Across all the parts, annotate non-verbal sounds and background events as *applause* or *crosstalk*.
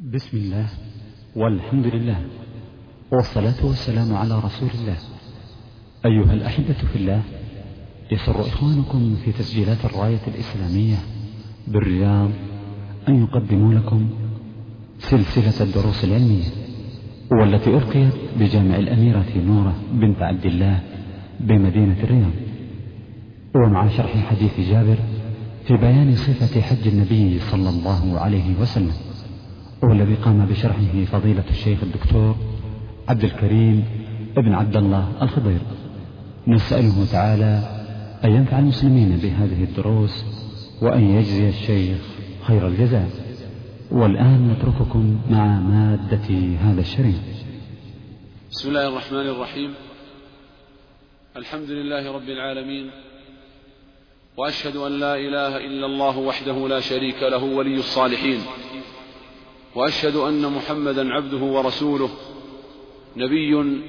بسم الله والحمد لله والصلاة والسلام على رسول الله. أيها الأحبة في الله يسر إخوانكم في تسجيلات الراية الإسلامية بالرياض أن يقدموا لكم سلسلة الدروس العلمية والتي ألقيت بجامع الأميرة نورة بنت عبد الله بمدينة الرياض. ومع شرح حديث جابر في بيان صفة حج النبي صلى الله عليه وسلم. والذي قام بشرحه فضيلة الشيخ الدكتور عبد الكريم ابن عبد الله الخضير. نسأله تعالى أن ينفع المسلمين بهذه الدروس وأن يجزي الشيخ خير الجزاء. والآن نترككم مع مادة هذا الشريط. بسم الله الرحمن الرحيم. الحمد لله رب العالمين وأشهد أن لا إله إلا الله وحده لا شريك له ولي الصالحين. وأشهد أن محمدا عبده ورسوله نبي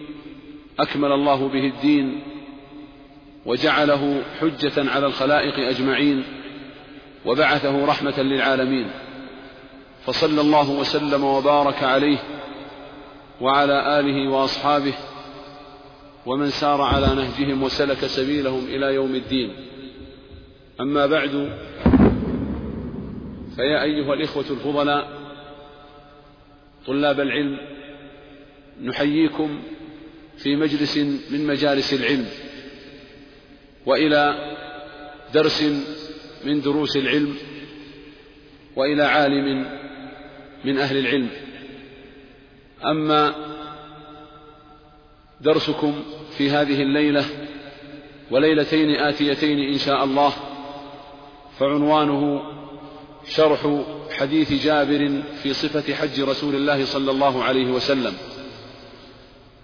أكمل الله به الدين وجعله حجة على الخلائق أجمعين وبعثه رحمة للعالمين. فصلى الله وسلم وبارك عليه وعلى آله وأصحابه ومن سار على نهجهم وسلك سبيلهم إلى يوم الدين. أما بعد فيا أيها الإخوة الفضلاء طلاب العلم نحييكم في مجلس من مجالس العلم وإلى درس من دروس العلم وإلى عالم من أهل العلم. أما درسكم في هذه الليلة وليلتين آتيتين إن شاء الله فعنوانه شرح حديث جابر في صفة حج رسول الله صلى الله عليه وسلم.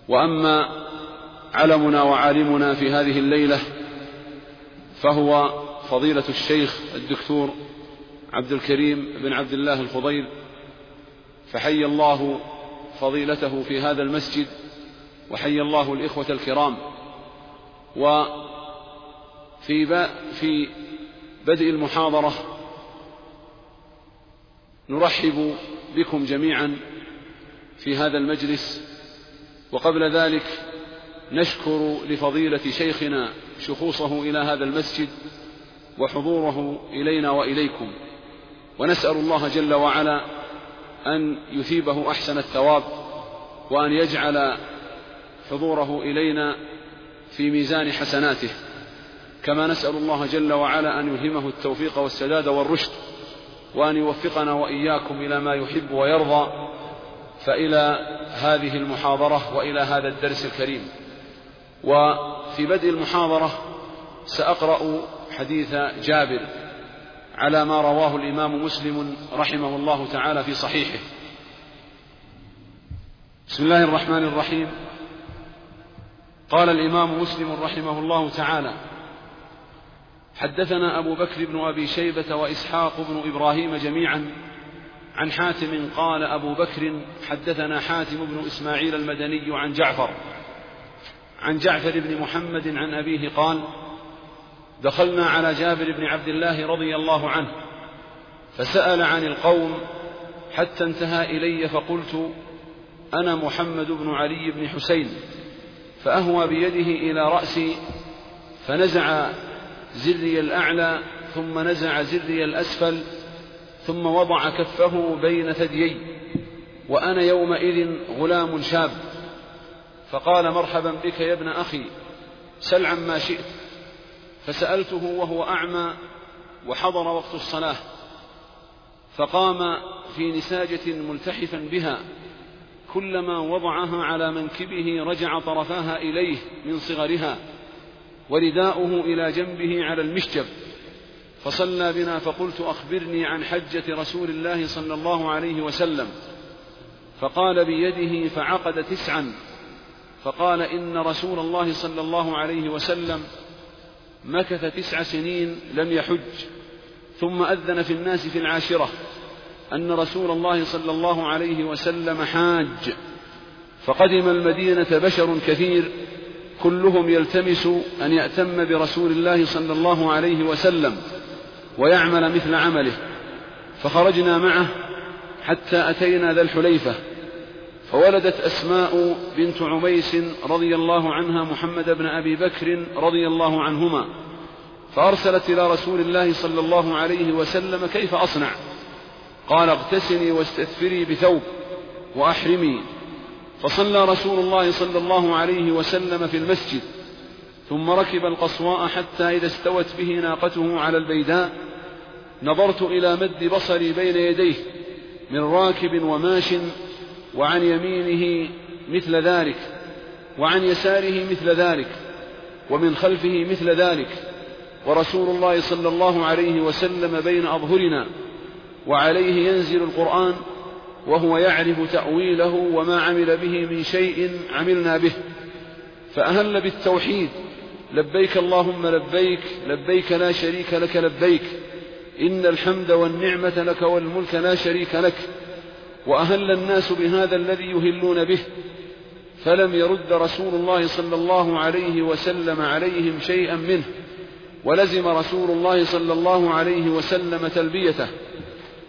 وأما علمنا وعالمنا في هذه الليلة فهو فضيلة الشيخ الدكتور عبد الكريم بن عبد الله الخضير فحي الله فضيلته في هذا المسجد وحي الله الإخوة الكرام. وفي في بدء المحاضرة نرحب بكم جميعا في هذا المجلس وقبل ذلك نشكر لفضيلة شيخنا شخوصه إلى هذا المسجد وحضوره إلينا وإليكم. ونسأل الله جل وعلا أن يثيبه أحسن الثواب وأن يجعل حضوره إلينا في ميزان حسناته. كما نسأل الله جل وعلا أن يلهمه التوفيق والسداد والرشد. وأن يوفقنا وإياكم إلى ما يحب ويرضى فإلى هذه المحاضرة وإلى هذا الدرس الكريم. وفي بدء المحاضرة سأقرأ حديث جابر على ما رواه الإمام مسلم رحمه الله تعالى في صحيحه. بسم الله الرحمن الرحيم. قال الإمام مسلم رحمه الله تعالى حدثنا أبو بكر بن أبي شيبة وإسحاق بن إبراهيم جميعا. عن حاتم قال أبو بكر حدثنا حاتم بن إسماعيل المدني عن جعفر. عن جعفر بن محمد عن أبيه قال دخلنا على جابر بن عبد الله رضي الله عنه فسأل عن القوم حتى انتهى إلي فقلت أنا محمد بن علي بن حسين فأهوى بيده إلى رأسي فنزع زري الأعلى ثم نزع زري الأسفل ثم وضع كفه بين ثديي وأنا يومئذ غلام شاب. فقال مرحبا بك يا ابن أخي سل عما شئت. فسألته وهو أعمى وحضر وقت الصلاة. فقام في نساجة ملتحفا بها كلما وضعها على منكبه رجع طرفاها إليه من صغرها. ورداؤه إلى جنبه على المشجب فصلى بنا فقلت أخبرني عن حجة رسول الله صلى الله عليه وسلم. فقال بيده فعقد تسعا. فقال إن رسول الله صلى الله عليه وسلم مكث تسع سنين لم يحج. ثم أذن في الناس في العاشرة أن رسول الله صلى الله عليه وسلم حاج. فقدم المدينة بشر كثير كلهم يلتمس أن يأتم برسول الله صلى الله عليه وسلم ويعمل مثل عمله. فخرجنا معه حتى أتينا ذا الحليفة فولدت أسماء بنت عميس رضي الله عنها محمد بن أبي بكر رضي الله عنهما فأرسلت إلى رسول الله صلى الله عليه وسلم كيف أصنع؟ قال اغتسلي واستثفري بثوب وأحرمي. فصلى رسول الله صلى الله عليه وسلم في المسجد ثم ركب القصواء حتى إذا استوت به ناقته على البيداء. نظرت إلى مد بصري بين يديه من راكب وماش وعن يمينه مثل ذلك وعن يساره مثل ذلك ومن خلفه مثل ذلك. ورسول الله صلى الله عليه وسلم بين أظهرنا وعليه ينزل القرآن وهو يعرف تأويله وما عمل به من شيء عملنا به. فأهل بالتوحيد. لبيك اللهم لبيك لبيك لا شريك لك لبيك. إن الحمد والنعمة لك والملك لا شريك لك. وأهل الناس بهذا الذي يهلون به. فلم يرد رسول الله صلى الله عليه وسلم عليهم شيئا منه. ولزم رسول الله صلى الله عليه وسلم تلبيته.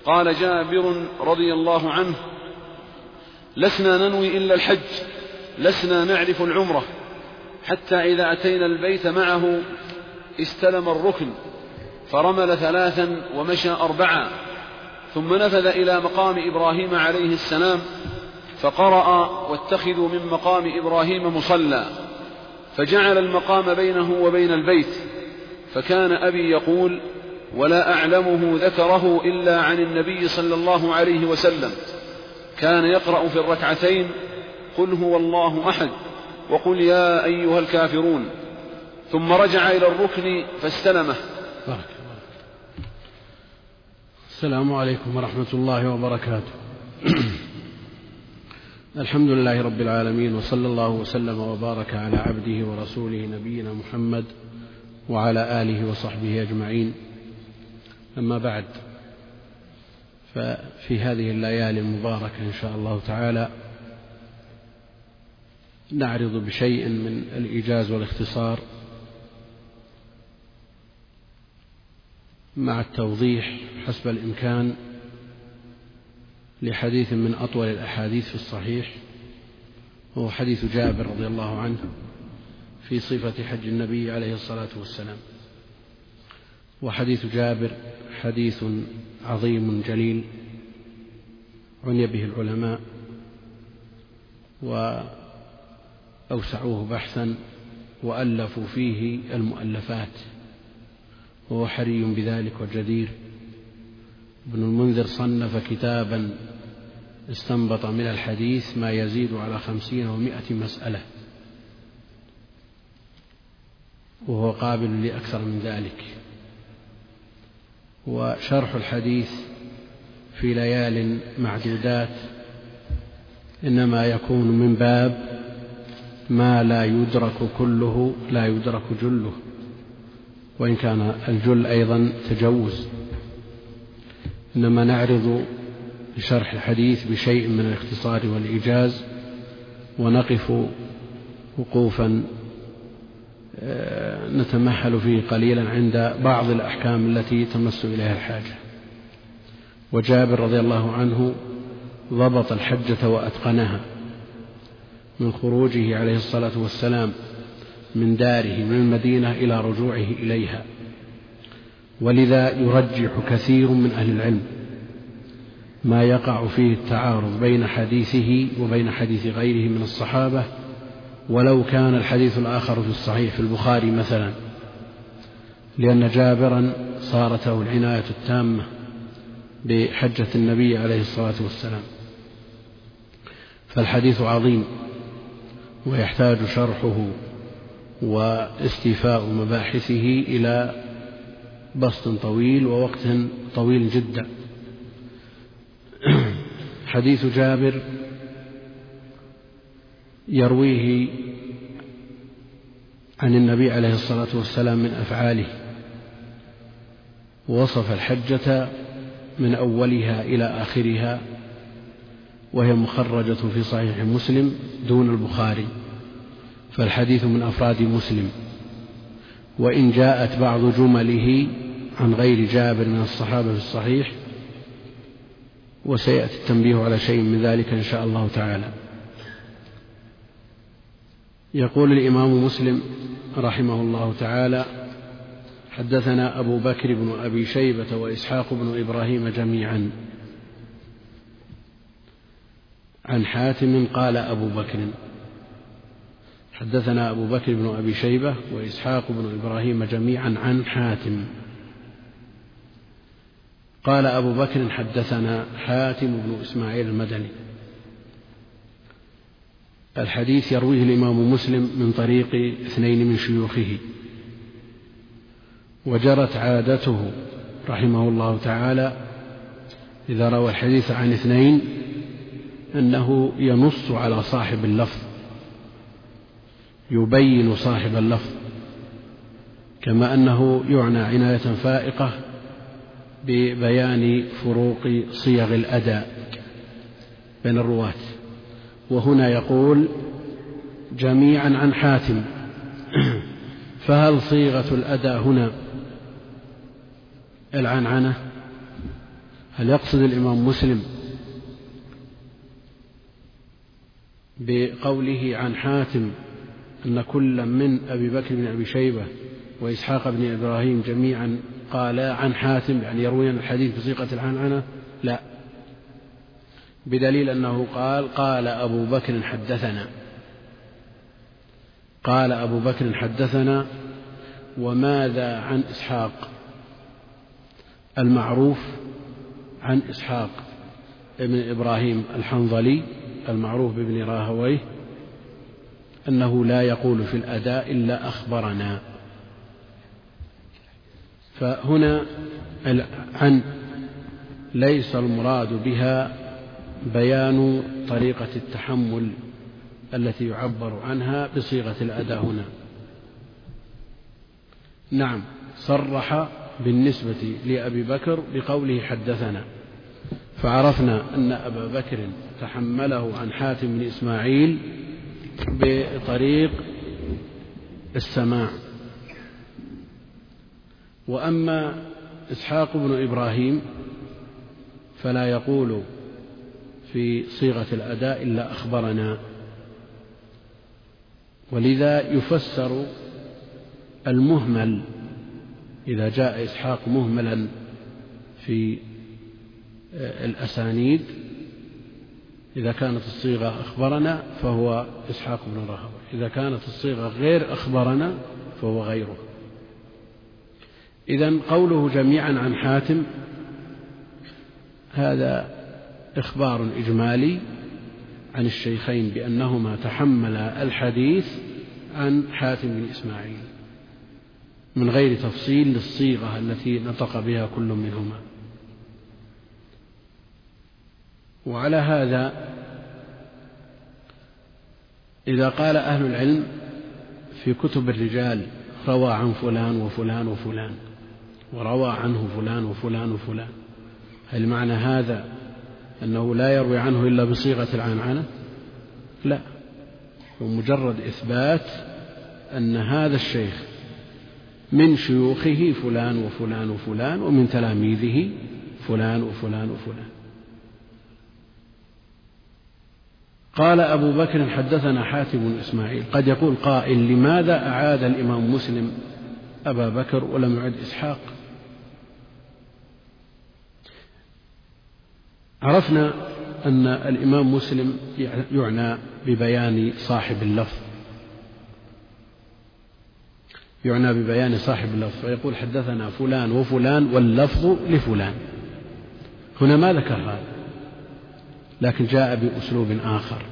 قال جابر رضي الله عنه لسنا ننوي إلا الحج لسنا نعرف العمرة حتى إذا أتينا البيت معه استلم الركن فرمل ثلاثا ومشى أربعا ثم نفذ إلى مقام إبراهيم عليه السلام فقرأ واتخذوا من مقام إبراهيم مصلى فجعل المقام بينه وبين البيت فكان أبي يقول ولا أعلمه ذكره إلا عن النبي صلى الله عليه وسلم. كان يقرأ في الركعتين قل هو الله أحد وقل يا أيها الكافرون. ثم رجع إلى الركن فاستلمه. بارك السلام عليكم ورحمة الله وبركاته. *clears throat* الحمد لله رب العالمين وصلى الله وسلم وبارك على عبده ورسوله نبينا محمد وعلى آله وصحبه أجمعين. أما بعد ففي هذه الليالي المباركة إن شاء الله تعالى نعرض بشيء من الإيجاز والاختصار مع التوضيح حسب الإمكان لحديث من أطول الأحاديث في الصحيح وهو حديث جابر رضي الله عنه في صفة حج النبي عليه الصلاة والسلام. وحديث جابر حديث عظيم جليل عني به العلماء وأوسعوه بحثا وألفوا فيه المؤلفات وهو حري بذلك وجدير. ابن المنذر صنف كتابا استنبط من الحديث ما يزيد على خمسين ومائة مسألة وهو قابل لأكثر من ذلك. وشرح الحديث في ليال معدودات إنما يكون من باب ما لا يدرك كله لا يدرك جله وإن كان الجل أيضا تجوز. إنما نعرض لشرح الحديث بشيء من الاختصار والإيجاز ونقف وقوفا نتمهل فيه قليلا عند بعض الأحكام التي تمس إليها الحاجة. وجابر رضي الله عنه ضبط الحجة وأتقنها من خروجه عليه الصلاة والسلام من داره من المدينة إلى رجوعه إليها. ولذا يرجح كثير من أهل العلم ما يقع فيه التعارض بين حديثه وبين حديث غيره من الصحابة ولو كان الحديث الآخر في الصحيح في البخاري مثلا لأن جابرا صارت له العناية التامة بحجة النبي عليه الصلاة والسلام. فالحديث عظيم ويحتاج شرحه واستيفاء مباحثه إلى بسط طويل ووقت طويل جدا. *clears throat* حديث جابر يرويه عن النبي عليه الصلاة والسلام من أفعاله وصف الحجة من أولها إلى آخرها وهي مخرجة في صحيح مسلم دون البخاري فالحديث من أفراد مسلم وإن جاءت بعض جمله عن غير جابر من الصحابة في الصحيح وسيأتي التنبيه على شيء من ذلك إن شاء الله تعالى. يقول الإمام مسلم رحمه الله تعالى حدثنا أبو بكر بن أبي شيبة وإسحاق بن إبراهيم جميعا. عن حاتم قال أبو بكر حدثنا أبو بكر بن أبي شيبة وإسحاق بن إبراهيم جميعا عن حاتم. قال أبو بكر حدثنا حاتم بن إسماعيل المدني. الحديث يرويه الإمام مسلم من طريق اثنين من شيوخه. وجرت عادته رحمه الله تعالى إذا روى الحديث عن اثنين أنه ينص على صاحب اللفظ يبين صاحب اللفظ كما أنه يعنى عناية فائقة ببيان فروق صيغ الأداء بين الرواة. وهنا يقول جميعا عن حاتم. فهل صيغة الأداء هنا العنعنة؟ هل يقصد الإمام مسلم بقوله عن حاتم أن كل من أبي بكر بن أبي شيبة وإسحاق بن إبراهيم جميعا قالا عن حاتم يعني يروون الحديث بصيغة العنعنة؟ لا. بدليل أنه قال قال أبو بكر حدثنا. قال أبو بكر حدثنا وماذا عن إسحاق؟ المعروف عن إسحاق ابن إبراهيم الحنظلي المعروف بابن راهويه أنه لا يقول في الأداء إلا أخبرنا. فهنا عن ليس المراد بها بيان طريقة التحمل التي يعبر عنها بصيغة الأداء هنا. نعم صرح بالنسبة لأبي بكر بقوله حدثنا. فعرفنا أن أبا بكر تحمله عن حاتم بن إسماعيل بطريق السماع وأما إسحاق بن إبراهيم فلا يقول في صيغة الأداء إلا أخبرنا. ولذا يفسر المهمل إذا جاء إسحاق مهملا في الأسانيد إذا كانت الصيغة أخبرنا فهو إسحاق بن راهوي إذا كانت الصيغة غير أخبرنا فهو غيره. إذا قوله جميعا عن حاتم هذا إخبار إجمالي عن الشيخين بأنهما تحملا الحديث عن حاتم بن إسماعيل من غير تفصيل للصيغة التي نطق بها كل منهما. وعلى هذا إذا قال أهل العلم في كتب الرجال روى عن فلان وفلان وفلان وروى عنه فلان وفلان وفلان هل معنى هذا أنه لا يروي عنه إلا بصيغة العنعنة؟ لا. ومجرد إثبات أن هذا الشيخ من شيوخه فلان وفلان وفلان ومن تلاميذه فلان وفلان وفلان. قال أبو بكر حدثنا حاتم بن إسماعيل قد يقول قائل لماذا أعاد الإمام مسلم أبا بكر ولم يعد إسحاق؟ عرفنا أن الإمام مسلم يعنى ببيان صاحب اللفظ. يعنى ببيان صاحب اللفظ فيقول حدثنا فلان وفلان واللفظ لفلان. هنا ما ذكر هذا لكن جاء بأسلوب آخر.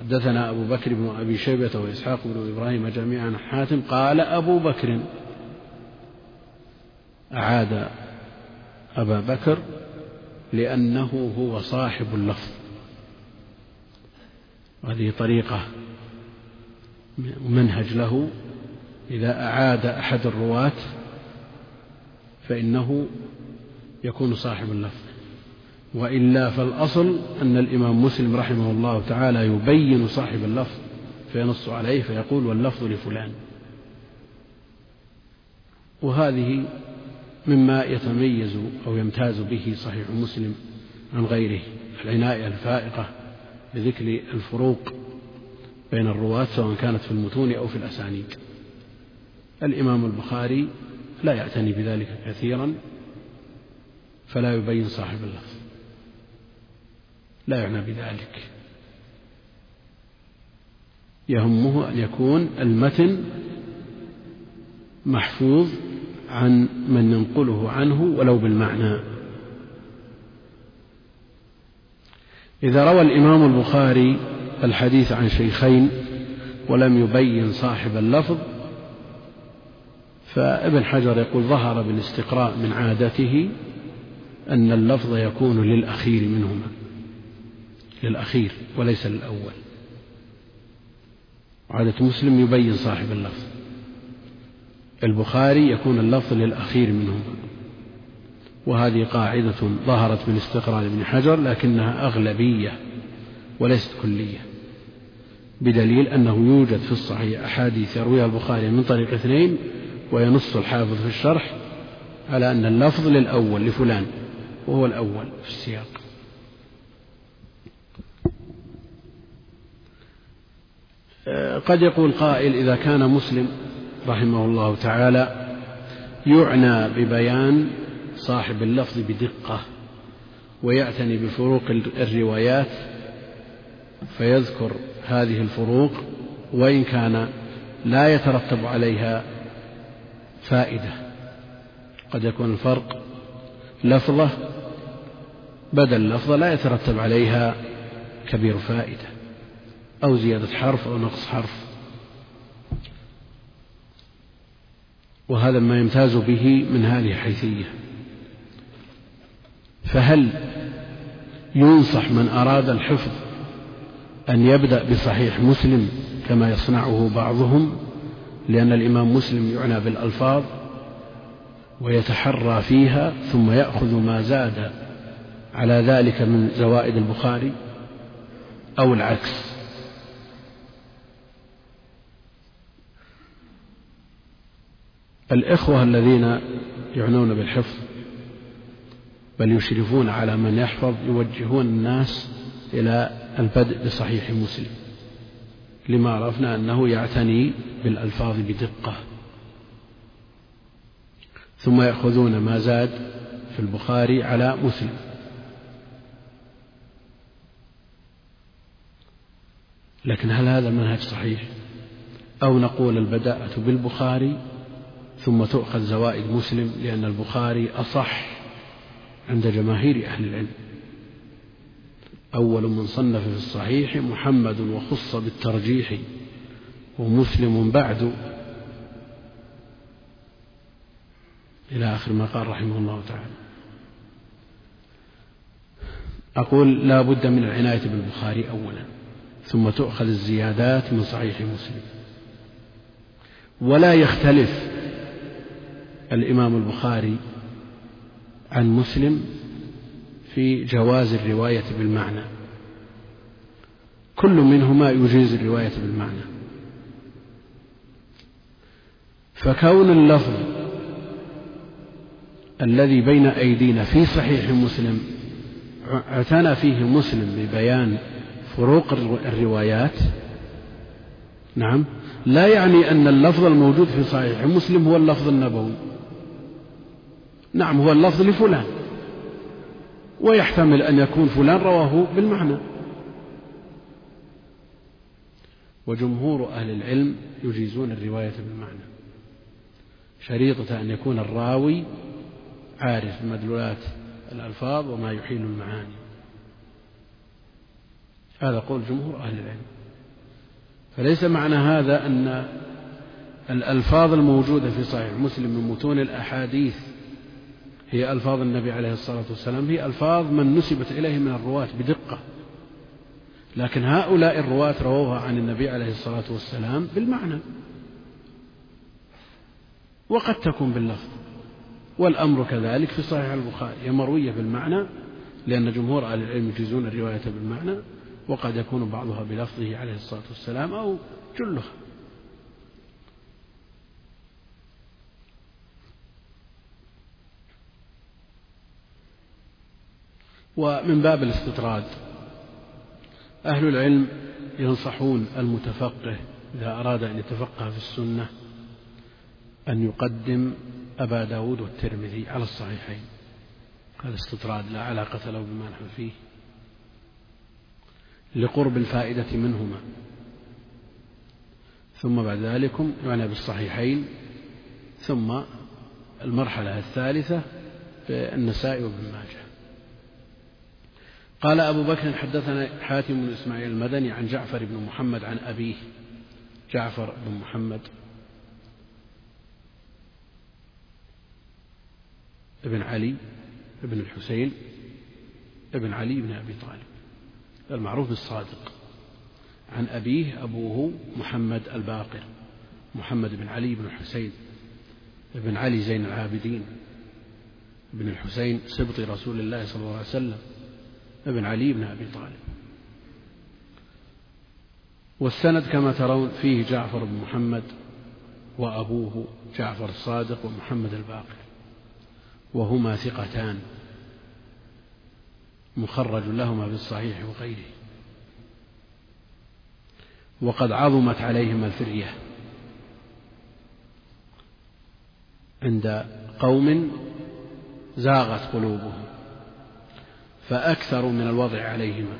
حدثنا أبو بكر بن أبي شيبة وإسحاق بن إبراهيم جميعا. حاتم قال أبو بكر أعاد أبا بكر لأنه هو صاحب اللفظ. هذه طريقة منهج له. إذا أعاد أحد الرواة فإنه يكون صاحب اللفظ. وإلا فالأصل أن الإمام مسلم رحمه الله تعالى يبين صاحب اللفظ فينص عليه فيقول واللفظ لفلان. وهذه مما يتميز أو يمتاز به صحيح مسلم عن غيره العناية الفائقة بذكر الفروق بين الرواة سواء كانت في المتون أو في الأسانيد. الإمام البخاري لا يعتني بذلك كثيرا فلا يبين صاحب اللفظ. لا يعنى بذلك. يهمه أن يكون المتن محفوظ عن من ينقله عنه ولو بالمعنى. إذا روى الإمام البخاري الحديث عن شيخين ولم يبين صاحب اللفظ فابن حجر يقول ظهر بالاستقراء من عادته أن اللفظ يكون للأخير منهما للأخير وليس للأول. عادة مسلم يبين صاحب اللفظ. البخاري يكون اللفظ للأخير منهما وهذه قاعدة ظهرت بالاستقراء لابن حجر لكنها أغلبية وليست كلية بدليل أنه يوجد في الصحيح أحاديث يرويها البخاري من طريق اثنين وينص الحافظ في الشرح على أن اللفظ للأول لفلان وهو الأول في السياق. قد يقول قائل إذا كان مسلم رحمه الله تعالى يعنى ببيان صاحب اللفظ بدقة ويعتني بفروق الروايات فيذكر هذه الفروق وإن كان لا يترتب عليها فائدة. قد يكون الفرق لفظة بدل لفظة لا يترتب عليها كبير فائدة أو زيادة حرف أو نقص حرف. وهذا ما يمتاز به من هذه الحيثية. فهل ينصح من أراد الحفظ أن يبدأ بصحيح مسلم كما يصنعه بعضهم؟ لأن الإمام مسلم يعنى بالألفاظ ويتحرى فيها ثم يأخذ ما زاد على ذلك من زوائد البخاري أو العكس. الإخوة الذين يعنون بالحفظ بل يشرفون على من يحفظ يوجهون الناس إلى البدء بصحيح مسلم. لما عرفنا أنه يعتني بالألفاظ بدقة. ثم يأخذون ما زاد في البخاري على مسلم. لكن هل هذا المنهج صحيح؟ أو نقول البداءة بالبخاري ثم تؤخذ زوائد مسلم لأن البخاري أصح عند جماهير أهل العلم. أول من صنف في الصحيح محمد وخص بالترجيح ومسلم بعد. إلى آخر ما قال رحمه الله تعالى. أقول لا بد من العناية بالبخاري أولا ثم تؤخذ الزيادات من صحيح مسلم. ولا يختلف الإمام البخاري عن مسلم في جواز الرواية بالمعنى. كل منهما يجيز الرواية بالمعنى. فكون اللفظ الذي بين أيدينا في صحيح مسلم اعتنى فيه مسلم ببيان فروق الروايات نعم لا يعني أن اللفظ الموجود في صحيح مسلم هو اللفظ النبوي. نعم هو اللفظ لفلان. ويحتمل أن يكون فلان رواه بالمعنى. وجمهور أهل العلم يجيزون الرواية بالمعنى. شريطة أن يكون الراوي عارف بمدلولات الألفاظ وما يحيل المعاني. هذا قول جمهور أهل العلم. فليس معنى هذا أن الألفاظ الموجودة في صحيح مسلم من متون الأحاديث هي ألفاظ النبي عليه الصلاة والسلام. هي ألفاظ من نسبت إليه من الرواة بدقة. لكن هؤلاء الرواة رووها عن النبي عليه الصلاة والسلام بالمعنى. وقد تكون باللفظ. والأمر كذلك في صحيح البخاري. هي مروية بالمعنى لأن جمهور أهل العلم يجيزون الرواية بالمعنى وقد يكون بعضها بلفظه عليه الصلاة والسلام أو جلها. ومن باب الاستطراد أهل العلم ينصحون المتفقه إذا أراد أن يتفقه في السنة أن يقدم أبا داود والترمذي على الصحيحين. هذا استطراد لا علاقة له بما نحن فيه لقرب الفائدة منهما. ثم بعد ذلك يعنى بالصحيحين ثم المرحلة الثالثة بالنساء وابن ماجه. قال أبو بكر حدثنا حاتم بن إسماعيل المدني عن جعفر بن محمد عن أبيه جعفر بن محمد. ابن علي ابن الحسين ابن علي بن أبي طالب. المعروف بالصادق. عن أبيه أبوه محمد الباقر محمد بن علي بن الحسين ابن علي زين العابدين بن الحسين سبط رسول الله صلى الله عليه وسلم. ابن علي بن أبي طالب. والسند كما ترون فيه جعفر بن محمد وأبوه جعفر الصادق ومحمد الباقر وهما ثقتان مخرج لهما في الصحيح وغيره. وقد عظمت عليهما الفرية عند قوم زاغت قلوبهم. فأكثروا من الوضع عليهما.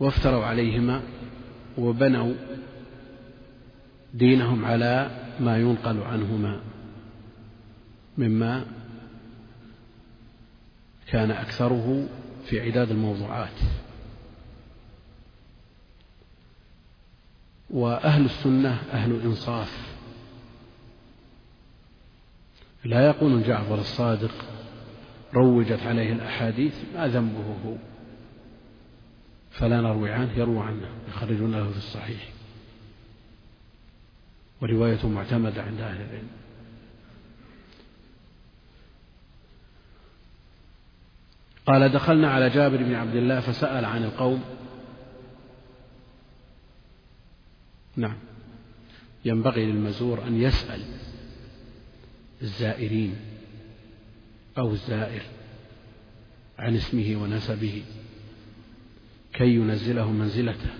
وافتروا عليهما وبنوا دينهم على ما ينقل عنهما مما كان أكثره في عداد الموضوعات. وأهل السنة أهل إنصاف لا يقول جعفر الصادق روجت عليه الأحاديث ما ذنبه هو؟ فلا نروي عنه يروى عنه يخرجون له في الصحيح. وروايته معتمدة عند أهل العلم. قال دخلنا على جابر بن عبد الله فسأل عن القوم. نعم. ينبغي للمزور أن يسأل الزائرين. أو الزائر عن اسمه ونسبه كي ينزله منزلته.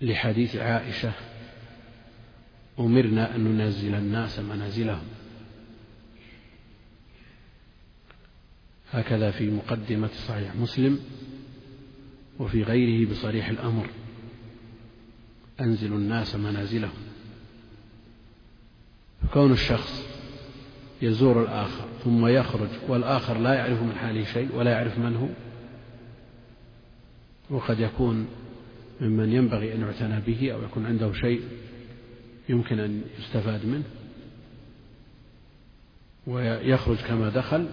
لحديث عائشة أمرنا أن ننزل الناس منازلهم. هكذا في مقدمة صحيح مسلم وفي غيره بصريح الأمر. أنزلوا الناس منازلهم. كون الشخص يزور الآخر ثم يخرج والآخر لا يعرف من حاله شيء ولا يعرف من هو وقد يكون ممن ينبغي أن يعتنى به أو يكون عنده شيء يمكن أن يستفاد منه. ويخرج كما دخل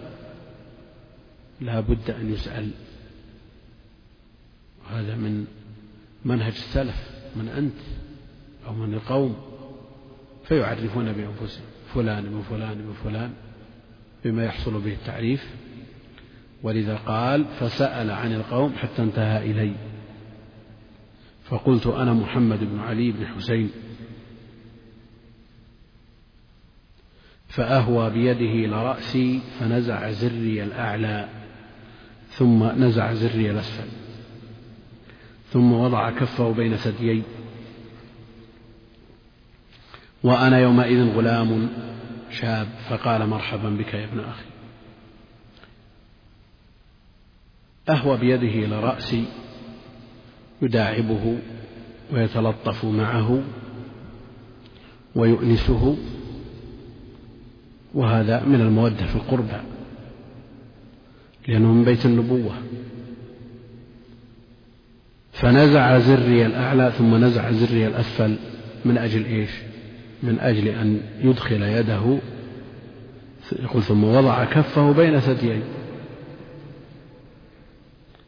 لا بد أن يسأل. هذا من منهج السلف من أنت أو من القوم. فيعرفون بأنفسهم فلان ابن فلان ابن فلان بما يحصل به التعريف. ولذا قال فسأل عن القوم حتى انتهى إلي. فقلت أنا محمد بن علي بن حسين. فأهوى بيده إلى رأسي فنزع زري الأعلى ثم نزع زري الأسفل ثم وضع كفه بين ثديي. وأنا يومئذ غلام شاب فقال مرحبا بك يا ابن أخي. أهوى بيده إلى رأسي يداعبه ويتلطف معه ويؤنسه وهذا من المودة في القربى لأنه من بيت النبوة. فنزع زري الأعلى ثم نزع زري الأسفل من أجل إيش؟ من أجل أن يدخل يده يقول ثم وضع كفه بين ثديين.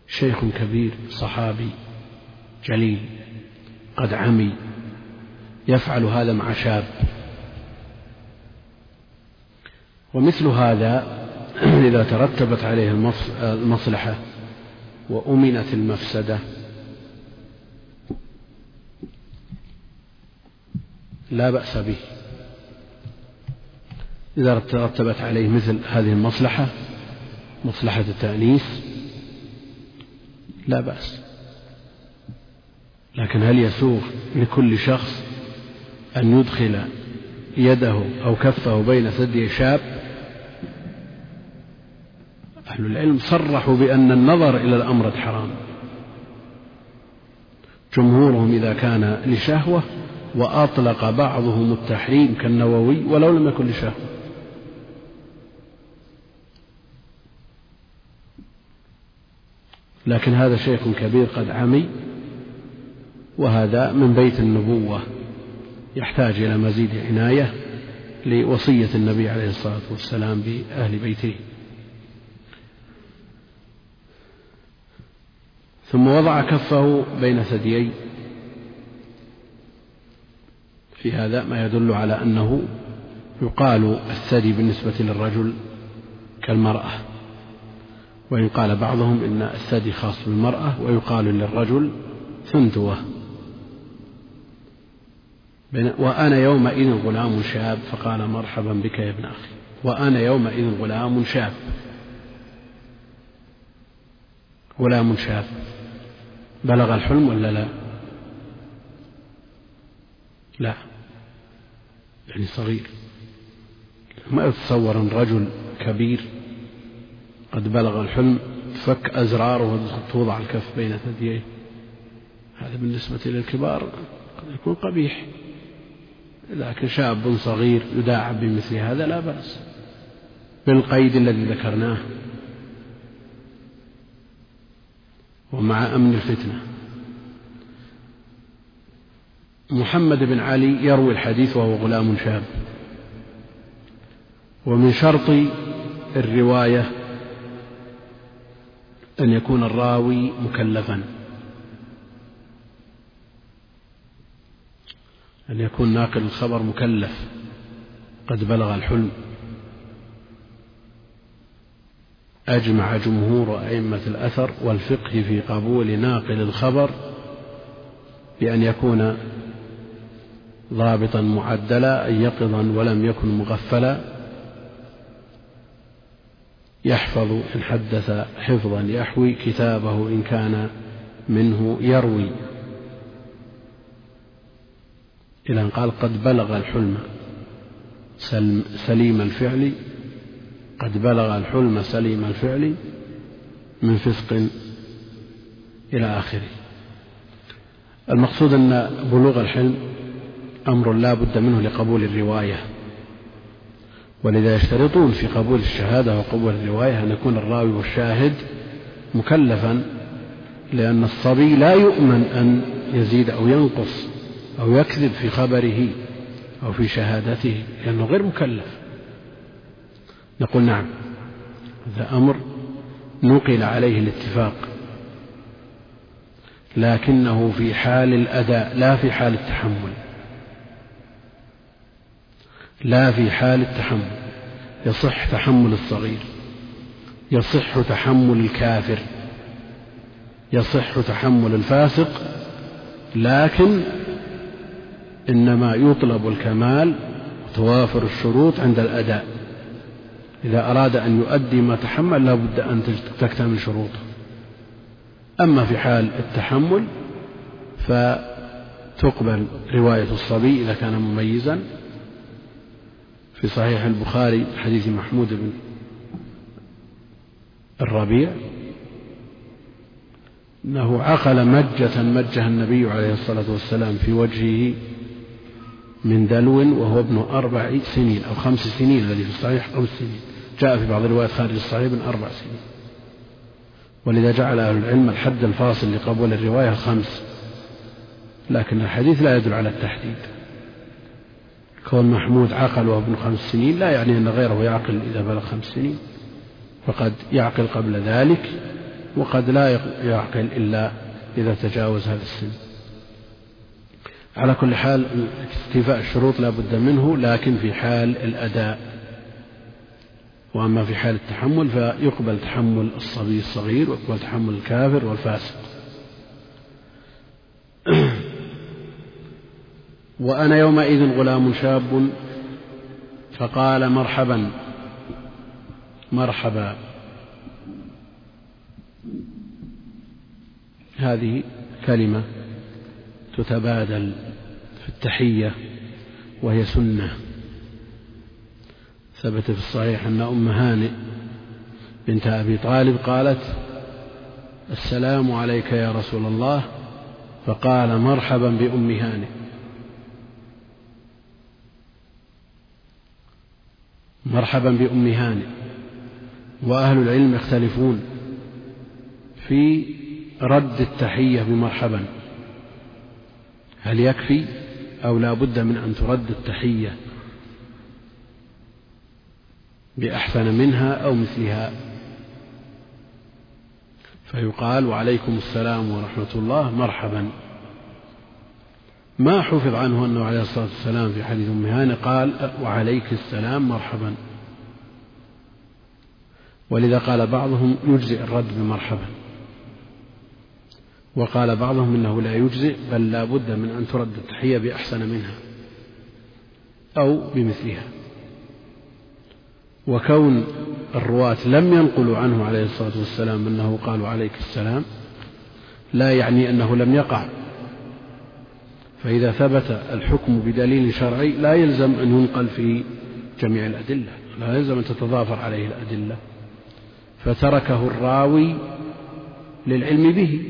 شيخ كبير صحابي جليل قد عمي يفعل هذا مع شاب. ومثل هذا *clears throat* إذا ترتبت عليه المصلحة وأمنت المفسدة لا بأس به. إذا ترتبت عليه مثل هذه المصلحة مصلحة التأنيث لا بأس. لكن هل يسوغ لكل شخص أن يدخل يده أو كفه بين ثدي شاب؟ أهل العلم صرحوا بأن النظر إلى الأمر حرام. جمهورهم إذا كان لشهوة وأطلق بعضهم التحريم كالنووي ولو لم يكن لشهوة لكن هذا شيخ كبير قد عمي وهذا من بيت النبوة يحتاج إلى مزيد عناية لوصية النبي عليه الصلاة والسلام بأهل بيته. ثم وضع كفه بين ثديي في هذا ما يدل على أنه يقال الثدي بالنسبة للرجل كالمرأة. وإن قال بعضهم إن الثدي خاص بالمرأة ويقال للرجل ثنتوة. وأنا يومئذ غلام شاب فقال مرحبا بك يا ابن أخي. وأنا يومئذ غلام شاب. غلام شاب. بلغ الحلم ولا لا؟ لا. يعني صغير. ما يتصور أن رجل كبير قد بلغ الحلم فك أزراره وتوضع الكف بين ثدييه. هذا بالنسبة للكبار قد يكون قبيح. لكن شاب صغير يداعب بمثل هذا لا بأس. بالقيد الذي ذكرناه. ومع أمن الفتنة. محمد بن علي يروي الحديث وهو غلام شاب. ومن شرط الرواية أن يكون الراوي مكلفا. أن يكون ناقل الخبر مكلف. قد بلغ الحلم. أجمع جمهور أئمة الأثر والفقه في قبول ناقل الخبر بأن يكون ضابطا معدلا أي يقظا ولم يكن مغفلا. يحفظ إن حدث حفظا يحوي كتابه إن كان منه يروي. إلى أن قال قد بلغ الحلم سليم الفعل قد بلغ الحلم سليم الفعل من فسق إلى آخره. المقصود أن بلوغ الحلم أمر لا بد منه لقبول الرواية. ولذا يشترطون في قبول الشهادة وقبول الرواية أن يكون الراوي والشاهد مكلفا لأن الصبي لا يؤمن أن يزيد أو ينقص أو يكذب في خبره أو في شهادته لأنه غير مكلف. نقول نعم هذا أمر نقل عليه الاتفاق. لكنه في حال الأداء لا في حال التحمل. لا في حال التحمل. يصح تحمل الصغير. يصح تحمل الكافر. يصح تحمل الفاسق. لكن إنما يطلب الكمال وتوافر الشروط عند الأداء. إذا أراد أن يؤدي ما تحمل لا بد أن تكتمل شروطه. أما في حال التحمل فتقبل رواية الصبي إذا كان مميزا. في صحيح البخاري حديث محمود بن الربيع أنه عقل مجة مجها النبي عليه الصلاة والسلام في وجهه من دلو وهو ابن أربع سنين أو خمس سنين الذي في الصحيح خمس سنين. جاء في بعض الروايات خارج الصحيح من أربع سنين. ولذا جعل أهل العلم الحد الفاصل لقبول الرواية خمس لكن الحديث لا يدل على التحديد. كون محمود عقل وهو ابن خمس سنين لا يعني أن غيره يعقل إذا بلغ خمس سنين. فقد يعقل قبل ذلك وقد لا يعقل إلا إذا تجاوز هذا السن. على كل حال استيفاء الشروط لا بد منه لكن في حال الأداء. وأما في حال التحمل فيقبل تحمل الصبي الصغير ويقبل تحمل الكافر والفاسق. وأنا يومئذ غلام شاب فقال مرحبا مرحبا. هذه كلمة تتبادل في التحية وهي سنة. ثبت في الصحيح أن أم هانئ بنت أبي طالب قالت السلام عليك يا رسول الله. فقال مرحبا بأم هانئ. مرحبا بأم هانئ. وأهل العلم يختلفون في رد التحية بمرحبا. هل يكفي أو لا بد من أن ترد التحية بأحسن منها أو مثلها؟ فيقال وعليكم السلام ورحمة الله. مرحبا. ما حفظ عنه أنه عليه الصلاة والسلام في حديث أم هانة قال وعليك السلام مرحبا. ولذا قال بعضهم يجزئ الرد بمرحبا. وقال بعضهم إنه لا يجزئ بل لا بد من أن ترد التحية بأحسن منها أو بمثلها. وكون الرواة لم ينقلوا عنه عليه الصلاة والسلام أنه قال عليك السلام لا يعني أنه لم يقع فإذا ثبت الحكم بدليل شرعي لا يلزم أن ينقل في جميع الأدلة لا يلزم أن تتضافر عليه الأدلة. فتركه الراوي للعلم به.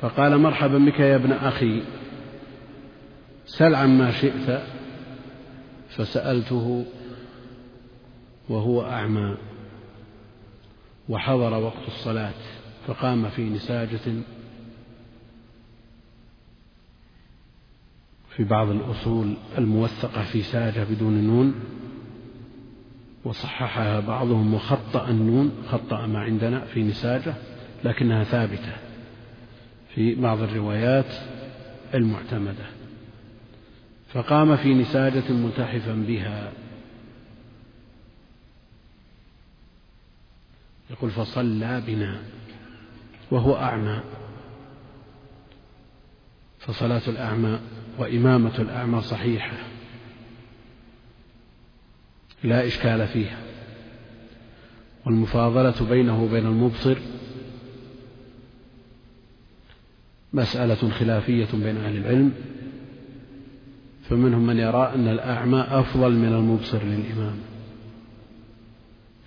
فقال مرحبا بك يا ابن أخي سل عما شئت فسألته وهو أعمى وحضر وقت الصلاة فقام في نساجة في بعض الأصول الموثقة في ساجة بدون نون وصححها بعضهم وخطأ النون خطأ ما عندنا في نساجة لكنها ثابتة في بعض الروايات المعتمدة. فقام في نساجة ملتحفا بها. يقول فصلى بنا وهو أعمى. فصلاة الأعمى وإمامة الأعمى صحيحة. لا إشكال فيها. والمفاضلة بينه وبين المبصر مسألة خلافية بين أهل العلم. فمنهم من يرى أن الأعمى أفضل من المبصر للإمام.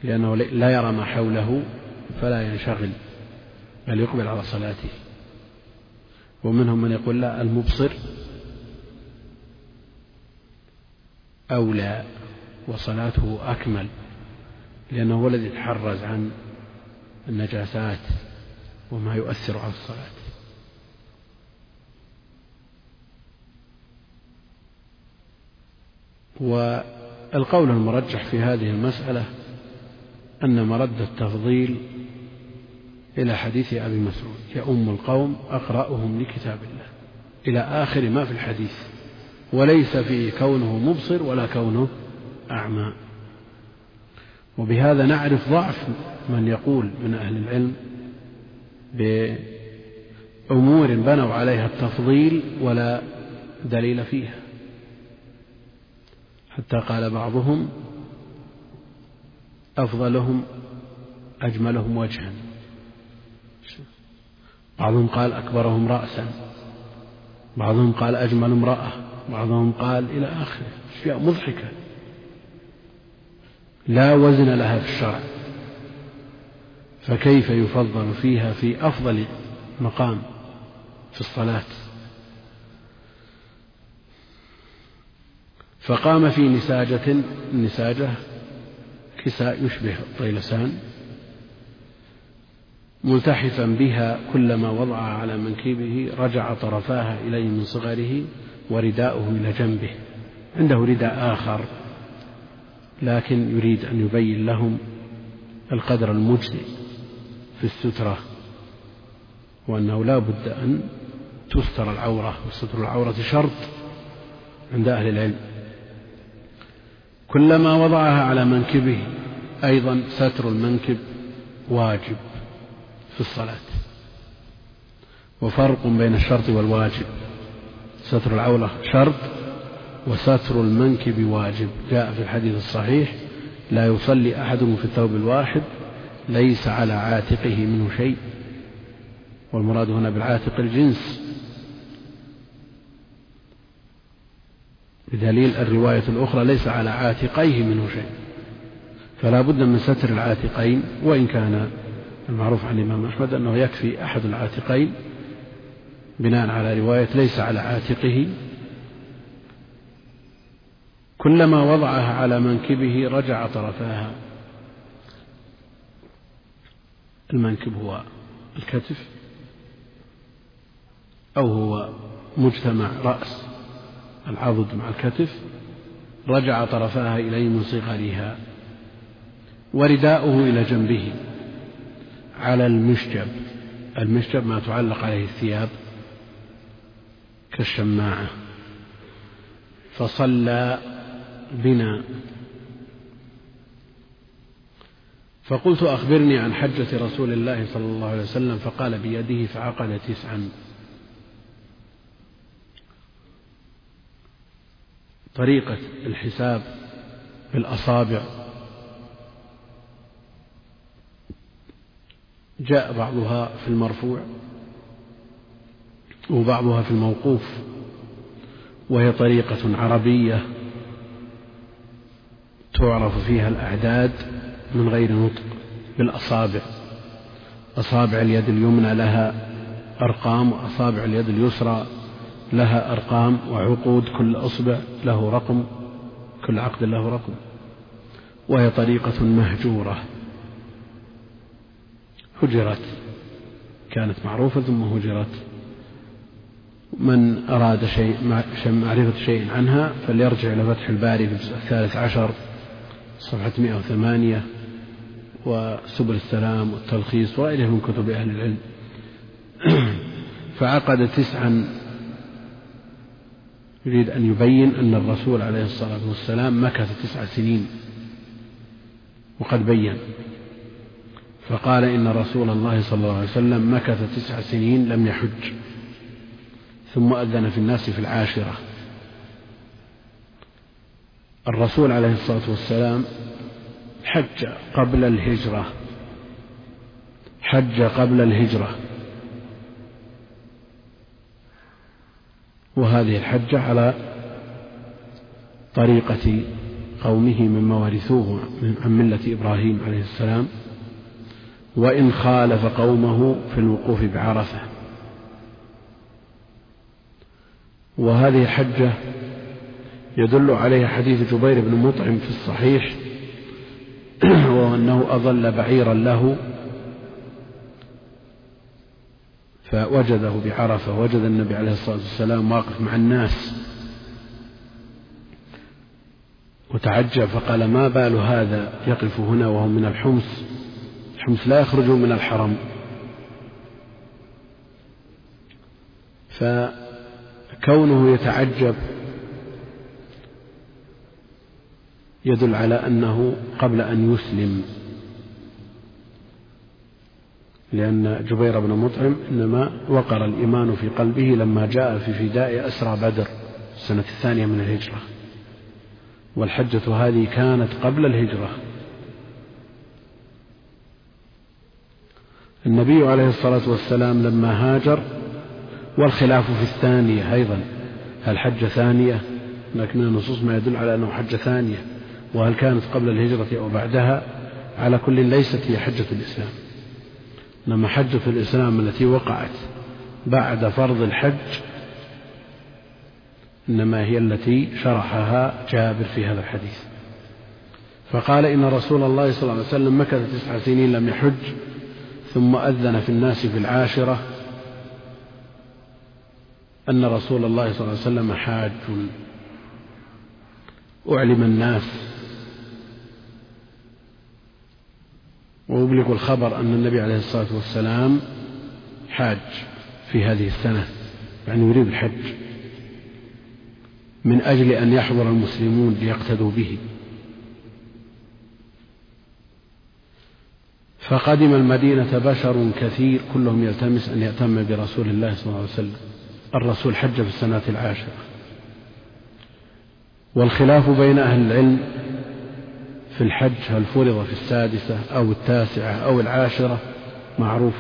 لأنه لا يرى ما حوله فلا ينشغل بل يقبل على صلاته. ومنهم من يقول لا المبصر أولى وصلاته أكمل لأنه هو الذي يتحرز عن النجاسات وما يؤثر على الصلاة. والقول المرجح في هذه المسألة أن مرد التفضيل إلى حديث أبي مسعود. يؤم القوم أقرأهم لكتاب الله. إلى آخر ما في الحديث. وليس فيه كونه مبصر ولا كونه أعمى. وبهذا نعرف ضعف من يقول من أهل العلم بأمور بنوا عليها التفضيل ولا دليل فيها. حتى قال بعضهم أفضلهم أجملهم وجها. بعضهم قال أكبرهم رأسا بعضهم قال أجمل امرأة بعضهم قال إلى آخره. أشياء مضحكة. لا وزن لها في الشرع. فكيف يفضل فيها في أفضل مقام في الصلاة؟ فقام في نساجة النساجة كساء يشبه الطيلسان ملتحفا بها كلما وضعها على منكبه رجع طرفاها إليه من صغره ورداؤه إلى جنبه. عنده رداء آخر لكن يريد أن يبين لهم القدر المجزي في السترة وأنه لا بد أن تستر العورة وستر العورة شرط عند أهل العلم. كلما وضعها على منكبه أيضا ستر المنكب واجب في الصلاة. وفرق بين الشرط والواجب. ستر العورة شرط وستر المنكب واجب. جاء في الحديث الصحيح لا يصلي أحدهم في الثوب الواحد ليس على عاتقه منه شيء. والمراد هنا بالعاتق الجنس. بدليل الرواية الأخرى ليس على عاتقيه منه شيء. فلا بد من ستر العاتقين وإن كان المعروف عن الإمام أحمد أنه يكفي أحد العاتقين بناء على رواية ليس على عاتقه. كلما وضعها على منكبه رجع طرفاها. المنكب هو الكتف أو هو مجتمع رأس. العضد مع الكتف رجع طرفاها إليه من صغرها ورداؤه إلى جنبه على المشجب. المشجب ما تعلق عليه الثياب كالشماعة. فصلى بنا. فقلت أخبرني عن حجة رسول الله صلى الله عليه وسلم فقال بيده فعقد تسعا. طريقة الحساب بالأصابع جاء بعضها في المرفوع وبعضها في الموقوف وهي طريقة عربية تعرف فيها الأعداد من غير نطق بالأصابع. أصابع اليد اليمنى لها أرقام وأصابع اليد اليسرى لها أرقام وعقود كل أصبع له رقم كل عقد له رقم. وهي طريقة مهجورة. هجرت. كانت معروفة ثم هجرت. من أراد شيء معرفة شيء عنها فليرجع إلى فتح الباري في الجزء الثالث عشر صفحة 108 وسبل السلام والتلخيص وغيره من كتب أهل العلم. *clears throat* فعقد تسعا يريد أن يبين أن الرسول عليه الصلاة والسلام مكث تسع سنين وقد بين. فقال إن رسول الله صلى الله عليه وسلم مكث تسع سنين لم يحج. ثم أذن في الناس في العاشرة. الرسول عليه الصلاة والسلام حج قبل الهجرة. حج قبل الهجرة. وهذه الحجة على طريقة قومه مما ورثوه عن ملة إبراهيم عليه السلام وإن خالف قومه في الوقوف بعرفة. وهذه الحجة يدل عليها حديث جبير بن مطعم في الصحيح *clears throat* وأنه أضل بعيرا له فوجده بعرفة وجد النبي عليه الصلاة والسلام واقف مع الناس. وتعجب فقال ما بال هذا يقف هنا وهو من الحمص؟ الحمص لا يخرجون من الحرم. فكونه يتعجب يدل على أنه قبل أن يسلم. لأن جبير بن مطعم إنما وقر الإيمان في قلبه لما جاء في فداء أسرى بدر السنة الثانية من الهجرة. والحجة هذه كانت قبل الهجرة. النبي عليه الصلاة والسلام لما هاجر والخلاف في الثانية أيضا. هل حجة ثانية؟ لكن النصوص ما يدل على أنه حجة ثانية. وهل كانت قبل الهجرة أو بعدها؟ على كل ليست هي حجة الإسلام. إنما حجة الإسلام التي وقعت بعد فرض الحج إنما هي التي شرحها جابر في هذا الحديث. فقال إن رسول الله صلى الله عليه وسلم مكث تسع سنين لم يحج ثم أذن في الناس في العاشرة أن رسول الله صلى الله عليه وسلم حاج. أعلم الناس وأبلغ الخبر أن النبي عليه الصلاة والسلام حاج في هذه السنة يعني يريد الحج من أجل أن يحضر المسلمون ليقتدوا به. فقدم المدينة بشر كثير كلهم يلتمس أن يأتم برسول الله صلى الله عليه وسلم. الرسول حج في السنة العاشرة. والخلاف بين أهل العلم في الحج هل فرض في السادسة أو التاسعة أو العاشرة؟ معروف.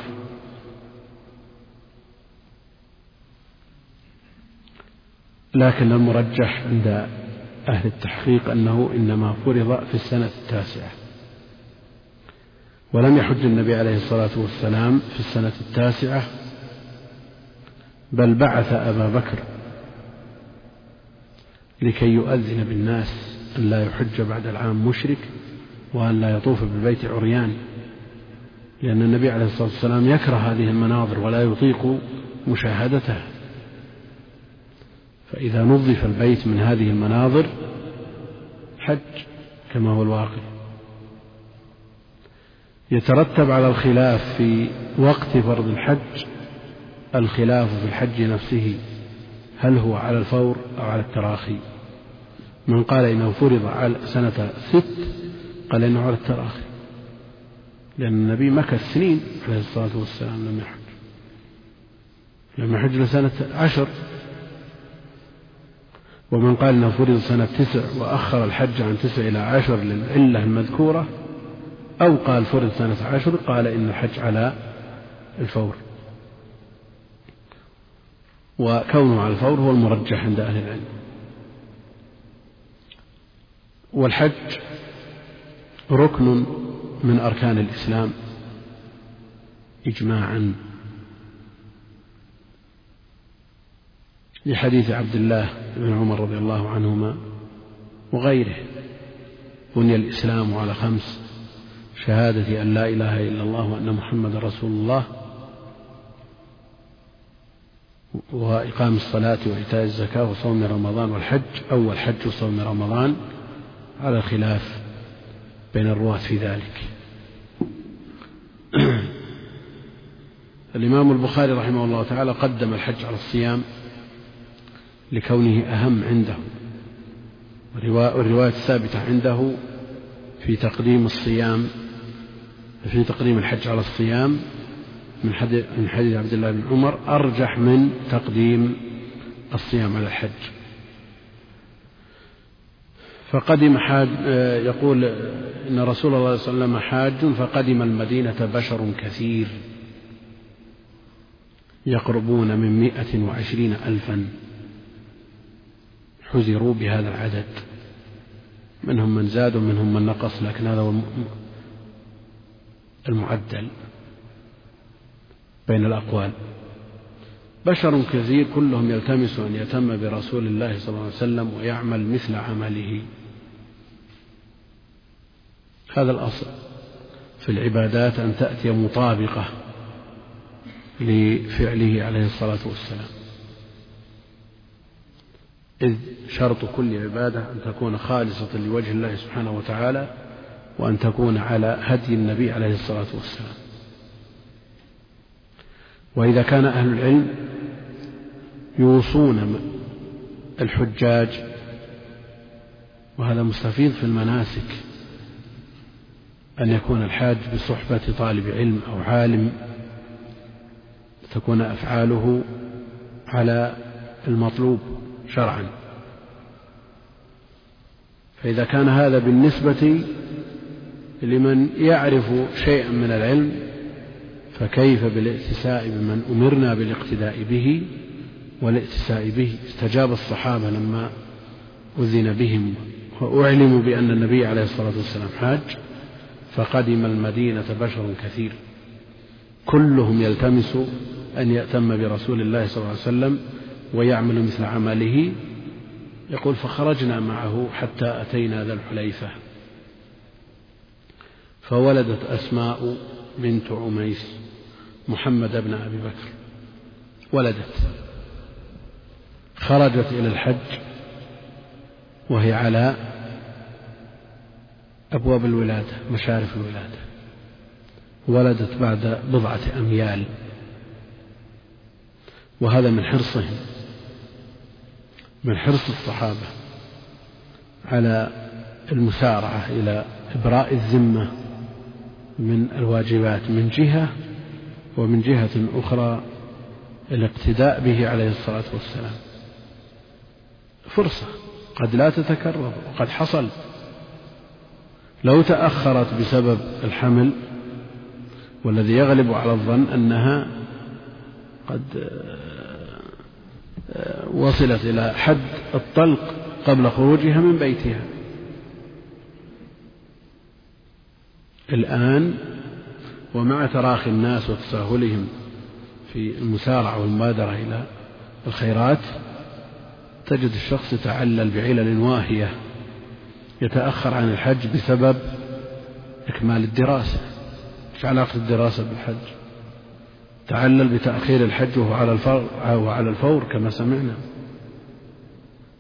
لكن المرجح عند أهل التحقيق أنه إنما فرض في السنة التاسعة. ولم يحج النبي عليه الصلاة والسلام في السنة التاسعة بل بعث أبا بكر لكي يؤذن بالناس. أن لا يحج بعد العام مشرك وأن لا يطوف بالبيت عريان لأن النبي عليه الصلاة والسلام يكره هذه المناظر ولا يطيق مشاهدتها. فإذا نظف البيت من هذه المناظر حج كما هو الواقع. يترتب على الخلاف في وقت فرض الحج الخلاف في الحج نفسه هل هو على الفور أو على التراخي. من قال إنه فرض على سنة ست قال إنه على التراخي لأن النبي مكث سنين عليه الصلاة والسلام لم يحج. لم يحج لسنة عشر. ومن قال إنه فرض سنة تسع وأخر الحج عن تسع إلى عشر للعلة المذكورة أو قال فرض سنة عشر قال إن الحج على الفور. وكونه على الفور هو المرجح عند أهل العلم. والحج ركن من أركان الإسلام إجماعا. لحديث عبد الله بن عمر رضي الله عنهما وغيره. بني الإسلام على خمس. شهادة أن لا إله إلا الله وأن محمد رسول الله. وإقام الصلاة وإيتاء الزكاة وصوم رمضان والحج. أول حج وصوم رمضان. على الخلاف بين الرواة في ذلك. *clears throat* الإمام البخاري رحمه الله تعالى قدم الحج على الصيام لكونه أهم عنده. والرواية الثابتة عنده في تقديم الصيام في تقديم الحج على الصيام من حديث عبد الله بن عمر أرجح من تقديم الصيام على الحج. فقدم حاج يقول إن رسول الله صلى الله عليه وسلم حاج فقدم المدينة بشر كثير يقربون من مائة وعشرين ألفا حزروا بهذا العدد. منهم من زاد ومنهم من نقص لكن هذا هو المعدل بين الأقوال. بشر كثير كلهم يلتمس أن يتم برسول الله صلى الله عليه وسلم ويعمل مثل عمله. هذا الأصل في العبادات أن تأتي مطابقة لفعله عليه الصلاة والسلام. إذ شرط كل عبادة أن تكون خالصة لوجه الله سبحانه وتعالى وأن تكون على هدي النبي عليه الصلاة والسلام. وإذا كان أهل العلم يوصون الحجاج وهذا مستفيض في المناسك أن يكون الحاج بصحبة طالب علم أو عالم تكون أفعاله على المطلوب شرعا. فإذا كان هذا بالنسبة لمن يعرف شيئا من العلم فكيف بالائتساء بمن أمرنا بالاقتداء به؟ والائتساء به استجاب الصحابة لما أذن بهم وأعلموا بأن النبي عليه الصلاة والسلام حاج. فقدم المدينة بشر كثير. كلهم يلتمس أن يأتم برسول الله صلى الله عليه وسلم ويعمل مثل عمله. يقول فخرجنا معه حتى أتينا ذا الحليفة. فولدت أسماء بنت عميس محمد بن أبي بكر. ولدت. خرجت إلى الحج وهي على أبواب الولادة مشارف الولادة. ولدت بعد بضعة أميال. وهذا من حرصهم من حرص الصحابة على المسارعة إلى إبراء الذمة من الواجبات من جهة ومن جهة أخرى الاقتداء به عليه الصلاة والسلام. فرصة قد لا تتكرر وقد حصل لو تأخرت بسبب الحمل والذي يغلب على الظن أنها قد آه، وصلت إلى حد الطلق قبل خروجها من بيتها. الآن ومع تراخي الناس وتساهلهم في المسارعة والمبادرة إلى الخيرات تجد الشخص يتعلل بعلل واهية. يتأخر عن الحج بسبب إكمال الدراسة إيش علاقة الدراسة بالحج؟ تعلل بتأخير الحج وهو على الفور, وهو على الفور كما سمعنا.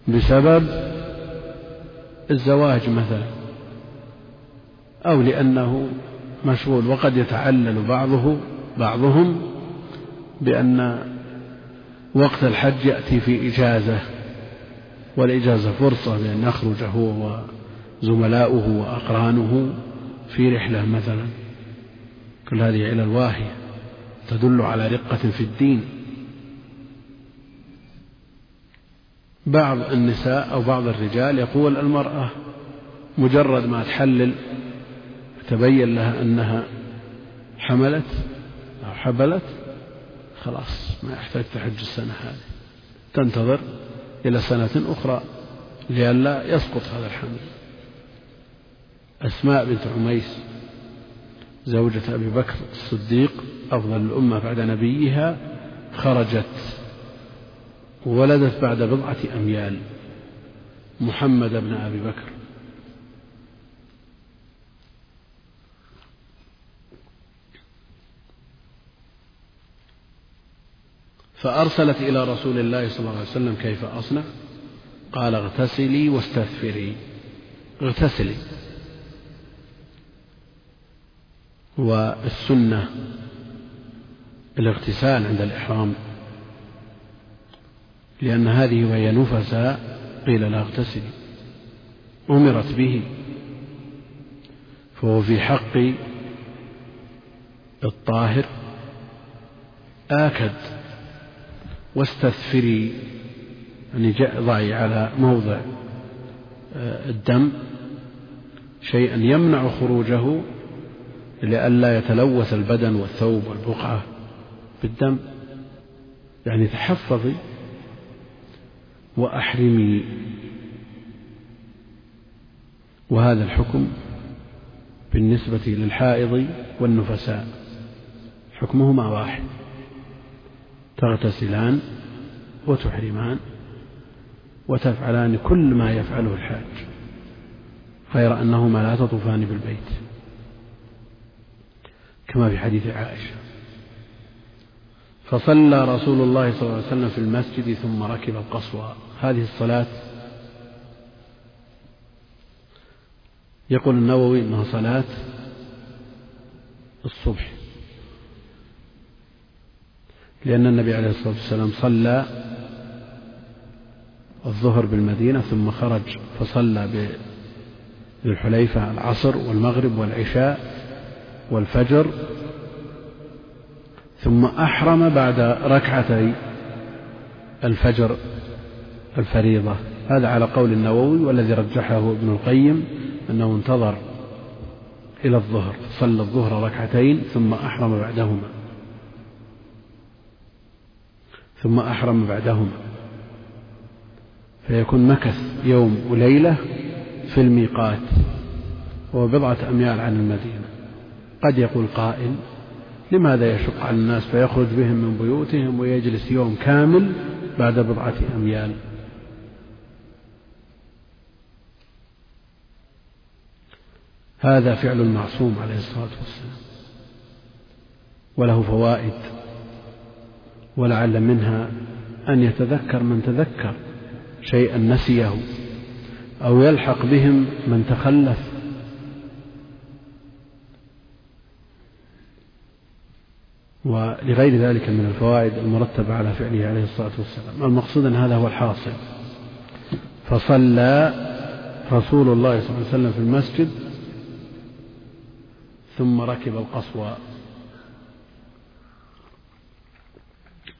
بسبب الزواج مثلا أو لأنه مشغول وقد يتعلل بعضه بعضهم بأن وقت الحج يأتي في إجازة والإجازة فرصة بأن يخرج هو وزملاؤه وأقرانه في رحلة مثلا. كل هذه علل واهية تدل على رقة في الدين. بعض النساء أو بعض الرجال يقول المرأة مجرد ما تحلل تبين لها أنها حملت أو حبلت خلاص ما يحتاج تحج السنة هذه. تنتظر إلى سنة أخرى لئلا يسقط هذا الحمل. أسماء بنت عميس زوجة أبي بكر الصديق أفضل الأمة بعد نبيها خرجت وولدت بعد بضعة أميال محمد بن أبي بكر. فأرسلت إلى رسول الله صلى الله عليه وسلم كيف أصنع؟ قال اغتسلي واستثفري اغتسلي. والسنة الاغتسال عند الإحرام لأن هذه وهي نفساء قيل لا اغتسلي أمرت به فهو في حق الطاهر آكد واستثفري يعني ضعي على موضع آه، الدم شيئا يمنع خروجه لئلا يتلوث البدن والثوب والبقعة بالدم. يعني تحفظي وأحرمي. وهذا الحكم بالنسبة للحائض والنفساء. حكمهما واحد. تغتسلان وتحرمان وتفعلان كل ما يفعله الحاج غير أنهما لا تطوفان بالبيت. كما في حديث عائشة. فصلى رسول الله صلى الله عليه وسلم في المسجد ثم ركب القصوى هذه الصلاة يقول النووي إنها صلاة الصبح. لأن النبي عليه الصلاة والسلام صلى الظهر بالمدينة ثم خرج فصلى بذي الحليفة العصر والمغرب والعشاء والفجر ثم أحرم بعد ركعتي الفجر الفريضة. هذا على قول النووي والذي رجحه ابن القيم أنه انتظر إلى الظهر صلى الظهر ركعتين ثم أحرم بعدهما. ثم أحرم بعدهما. فيكون مكث يوم وليلة في الميقات. وهو بضعة أميال عن المدينة. قد يقول قائل لماذا يشق على الناس فيخرج بهم من بيوتهم ويجلس يوم كامل بعد بضعة أميال؟ هذا فعل المعصوم عليه الصلاة والسلام وله فوائد ولعل منها أن يتذكر من تذكر شيئا نسيه أو يلحق بهم من تخلف ولغير ذلك من الفوائد المرتبة على فعله عليه الصلاة والسلام. المقصود أن هذا هو الحاصل. فصلى رسول الله صلى الله عليه وسلم في المسجد ثم ركب القصوى.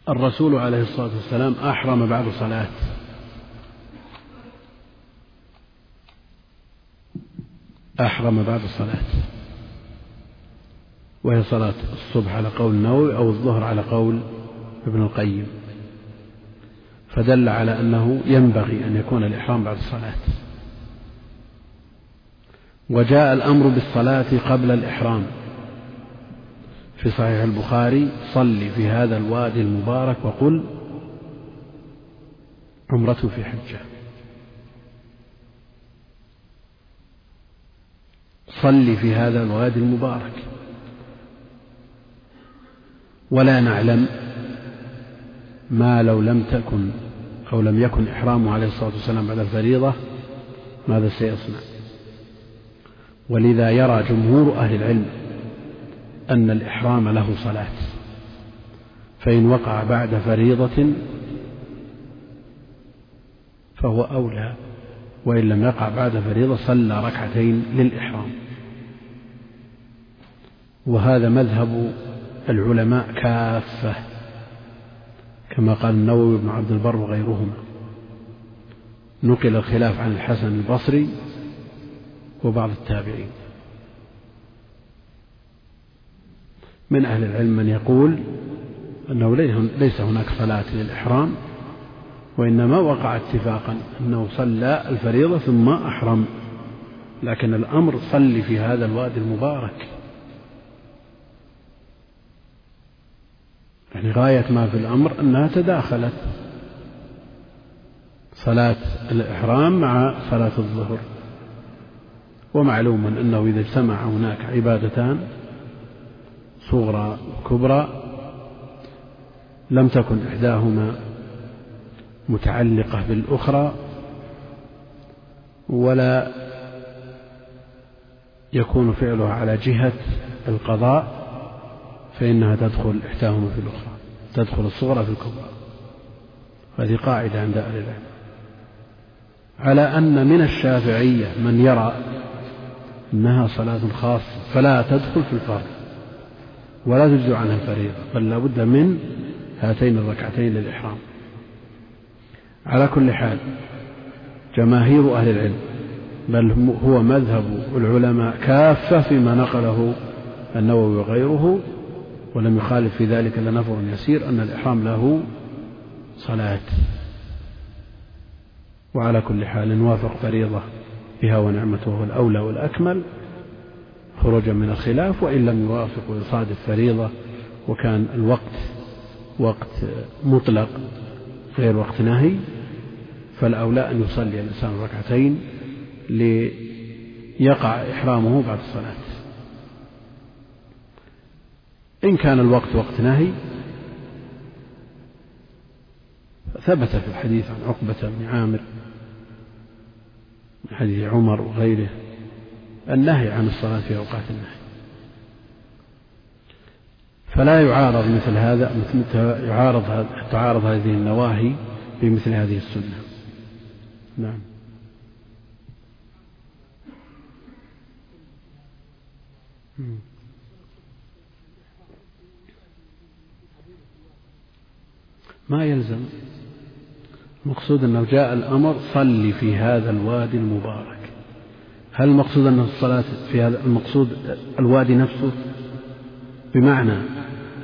الرسول عليه الصلاة والسلام أحرم بعد صلاة. أحرم بعد الصلاة وهي صلاة الصبح على قول النووي أو الظهر على قول ابن القيم. فدل على أنه ينبغي أن يكون الإحرام بعد الصلاة. وجاء الأمر بالصلاة قبل الإحرام. في صحيح البخاري صل في هذا الوادي المبارك وقل عمرة في حجة. صل في هذا الوادي المبارك. ولا نعلم ما لو لم تكن أو لم يكن إحرامه عليه الصلاة والسلام بعد الفريضة ماذا سيصنع؟ ولذا يرى جمهور أهل العلم أن الإحرام له صلاة. فإن وقع بعد فريضة فهو أولى وإن لم يقع بعد فريضة صلى ركعتين للإحرام. وهذا مذهب العلماء كافة كما قال النووي بن عبد البر وغيرهما. نقل الخلاف عن الحسن البصري وبعض التابعين. من أهل العلم من يقول أنه ليس هناك صلاة للإحرام وإنما وقع اتفاقا أنه صلى الفريضة ثم أحرم لكن الأمر صل في هذا الوادي المبارك. يعني غاية ما في الأمر أنها تداخلت صلاة الإحرام مع صلاة الظهر. ومعلوم أنه إذا اجتمع هناك عبادتان صغرى وكبرى لم تكن إحداهما متعلقة بالأخرى ولا يكون فعلها على جهة القضاء. فإنها تدخل إحداهما في الأخرى تدخل الصغرى في الكبرى. هذه قاعدة عند أهل العلم. على أن من الشافعية من يرى أنها صلاة خاصة فلا تدخل في الفرض ولا تجزع عنها الفريضة بل لا بد من هاتين الركعتين للإحرام. على كل حال جماهير أهل العلم بل هو مذهب العلماء كافة فيما نقله النووي وغيره ولم يخالف في ذلك إلا نفر يسير أن الإحرام له صلاة. وعلى كل حال نوافق فريضة بها ونعمته وهو الأولى والأكمل خروجا من الخلاف وإن لم يوافق ويصادف فريضة وكان الوقت وقت مطلق غير وقت نهي فالأولى أن يصلي الإنسان ركعتين ليقع إحرامه بعد الصلاة. إن كان الوقت وقت نهي ثبت في الحديث عن عقبة بن عامر من حديث عمر وغيره النهي عن الصلاة في أوقات النهي. فلا يعارض مثل هذا مثل يعارض تعارض هذه النواهي بمثل هذه السنة. نعم. ما يلزم. المقصود أنه جاء الأمر صل في هذا الوادي المبارك. هل المقصود أن الصلاة في هذا المقصود الوادي نفسه؟ بمعنى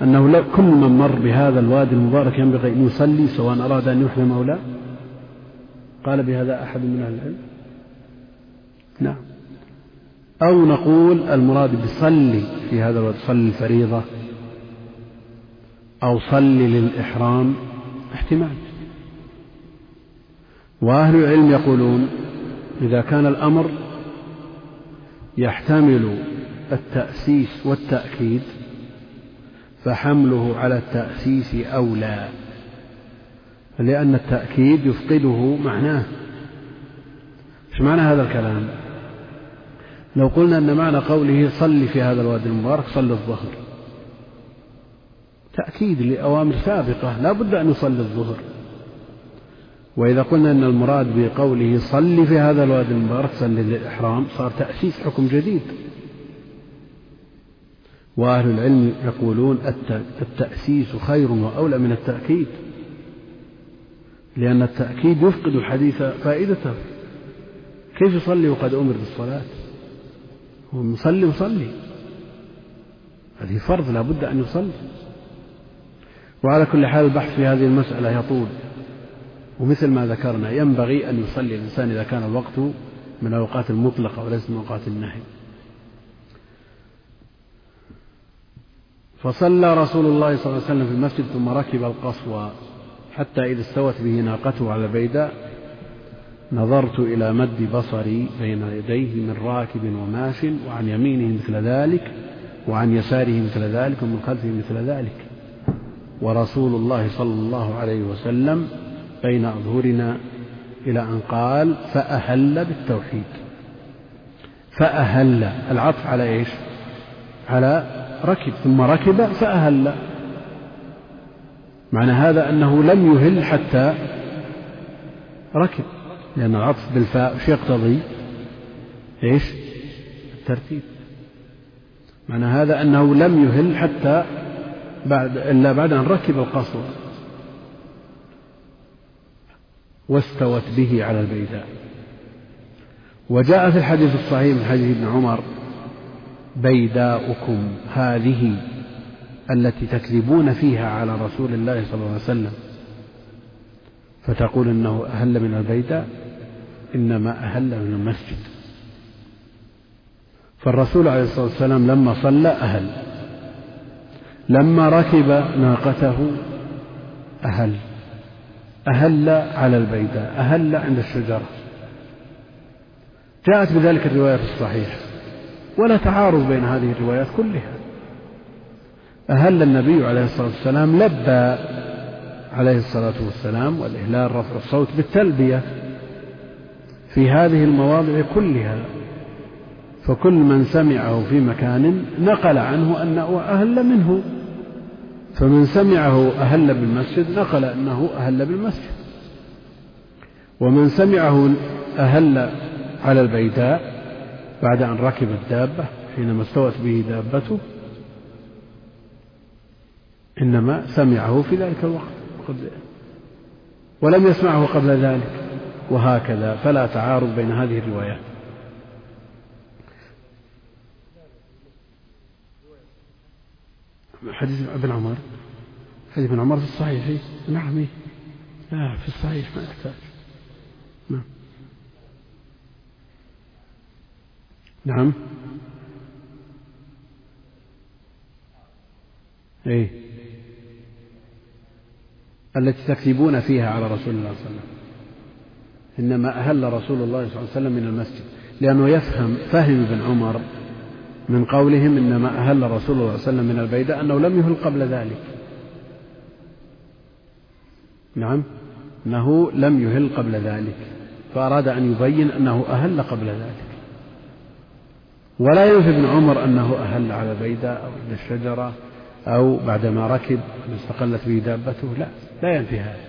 أنه كل من مر بهذا الوادي المبارك ينبغي أن يصلي سواء أراد أن يحرم أو لا. قال بهذا أحد من أهل العلم؟ نعم. أو نقول المراد بصلي في هذا الوادي صلي الفريضة أو صلي للإحرام. احتمال. وأهل العلم يقولون إذا كان الأمر يحتمل التأسيس والتأكيد فحمله على التأسيس أولى لأن التأكيد يفقده معناه. إيش معنى هذا الكلام؟ لو قلنا أن معنى قوله صل في هذا الوادي المبارك صل الظهر. تأكيد لأوامر سابقة لا بد أن يصلي الظهر. وإذا قلنا أن المراد بقوله صل في هذا الوادي المبارك صل للإحرام صار تأسيس حكم جديد. وأهل العلم يقولون التأسيس خير وأولى من التأكيد لأن التأكيد يفقد الحديث فائدته. كيف يصلي وقد أمر بالصلاة هو مصلي مصلي هذه فرض لا بد أن يصلي. وعلى كل حال البحث في هذه المسألة يطول. ومثل ما ذكرنا ينبغي أن يصلي الإنسان إذا كان الوقت من الأوقات المطلقة وليس من أوقات النهي. فصلى رسول الله صلى الله عليه وسلم في المسجد ثم ركب القصوى. حتى إذا استوت به ناقته على البيداء نظرت إلى مد بصري بين يديه من راكب وماش وعن يمينه مثل ذلك وعن يساره مثل ذلك ومن خلفه مثل ذلك. ورسول الله صلى الله عليه وسلم بين أظهرنا إلى أن قال فأهل بالتوحيد. فأهل العطف على إيش؟ على ركب ثم ركب فأهل. معنى هذا أنه لم يهل حتى ركب لأن العطف بالفاء وش يقتضي؟ إيش؟ الترتيب. معنى هذا أنه لم يهل حتى بعد إلا بعد أن ركب القصر واستوت به على البيداء وجاء في الحديث الصحيح من حديث ابن عمر بيداؤكم هذه التي تكذبون فيها على رسول الله صلى الله عليه وسلم. فتقول إنه أهل من البيداء إنما أهل من المسجد. فالرسول عليه الصلاة والسلام لما صلى أهل. لما ركب ناقته أهل أهل على البيداء أهل عند الشجرة. جاءت بذلك الرواية في الصحيح ولا تعارض بين هذه الروايات كلها. أهل النبي عليه الصلاة والسلام لبى عليه الصلاة والسلام والإهلال رفع الصوت بالتلبية في هذه المواضع كلها. فكل من سمعه في مكان نقل عنه أنه أهل منه. فمن سمعه أهل بالمسجد نقل أنه أهل بالمسجد. ومن سمعه أهل على البيداء بعد أن ركب الدابة حينما استوت به دابته إنما سمعه في ذلك الوقت ولم يسمعه قبل ذلك وهكذا فلا تعارض بين هذه الروايات. حديث ابن عمر. حديث ابن عمر في الصحيح. نعم لا في الصحيح ما يحتاج نعم. نعم. إيه. التي تكذبون فيها على رسول الله صلى الله عليه وسلم. إنما أهل رسول الله صلى الله عليه وسلم من المسجد. لأنه يفهم فهم ابن عمر من قولهم إنما أهل رسول الله صلى الله عليه وسلم من البيداء أنه لم يهل قبل ذلك. نعم. أنه لم يهل قبل ذلك. فأراد أن يبين أنه أهل قبل ذلك. ولا ينفي ابن عمر أنه أهل على بيداء أو عند الشجرة أو بعدما ركب استقلت به دابته. لا لا ينفي هذا.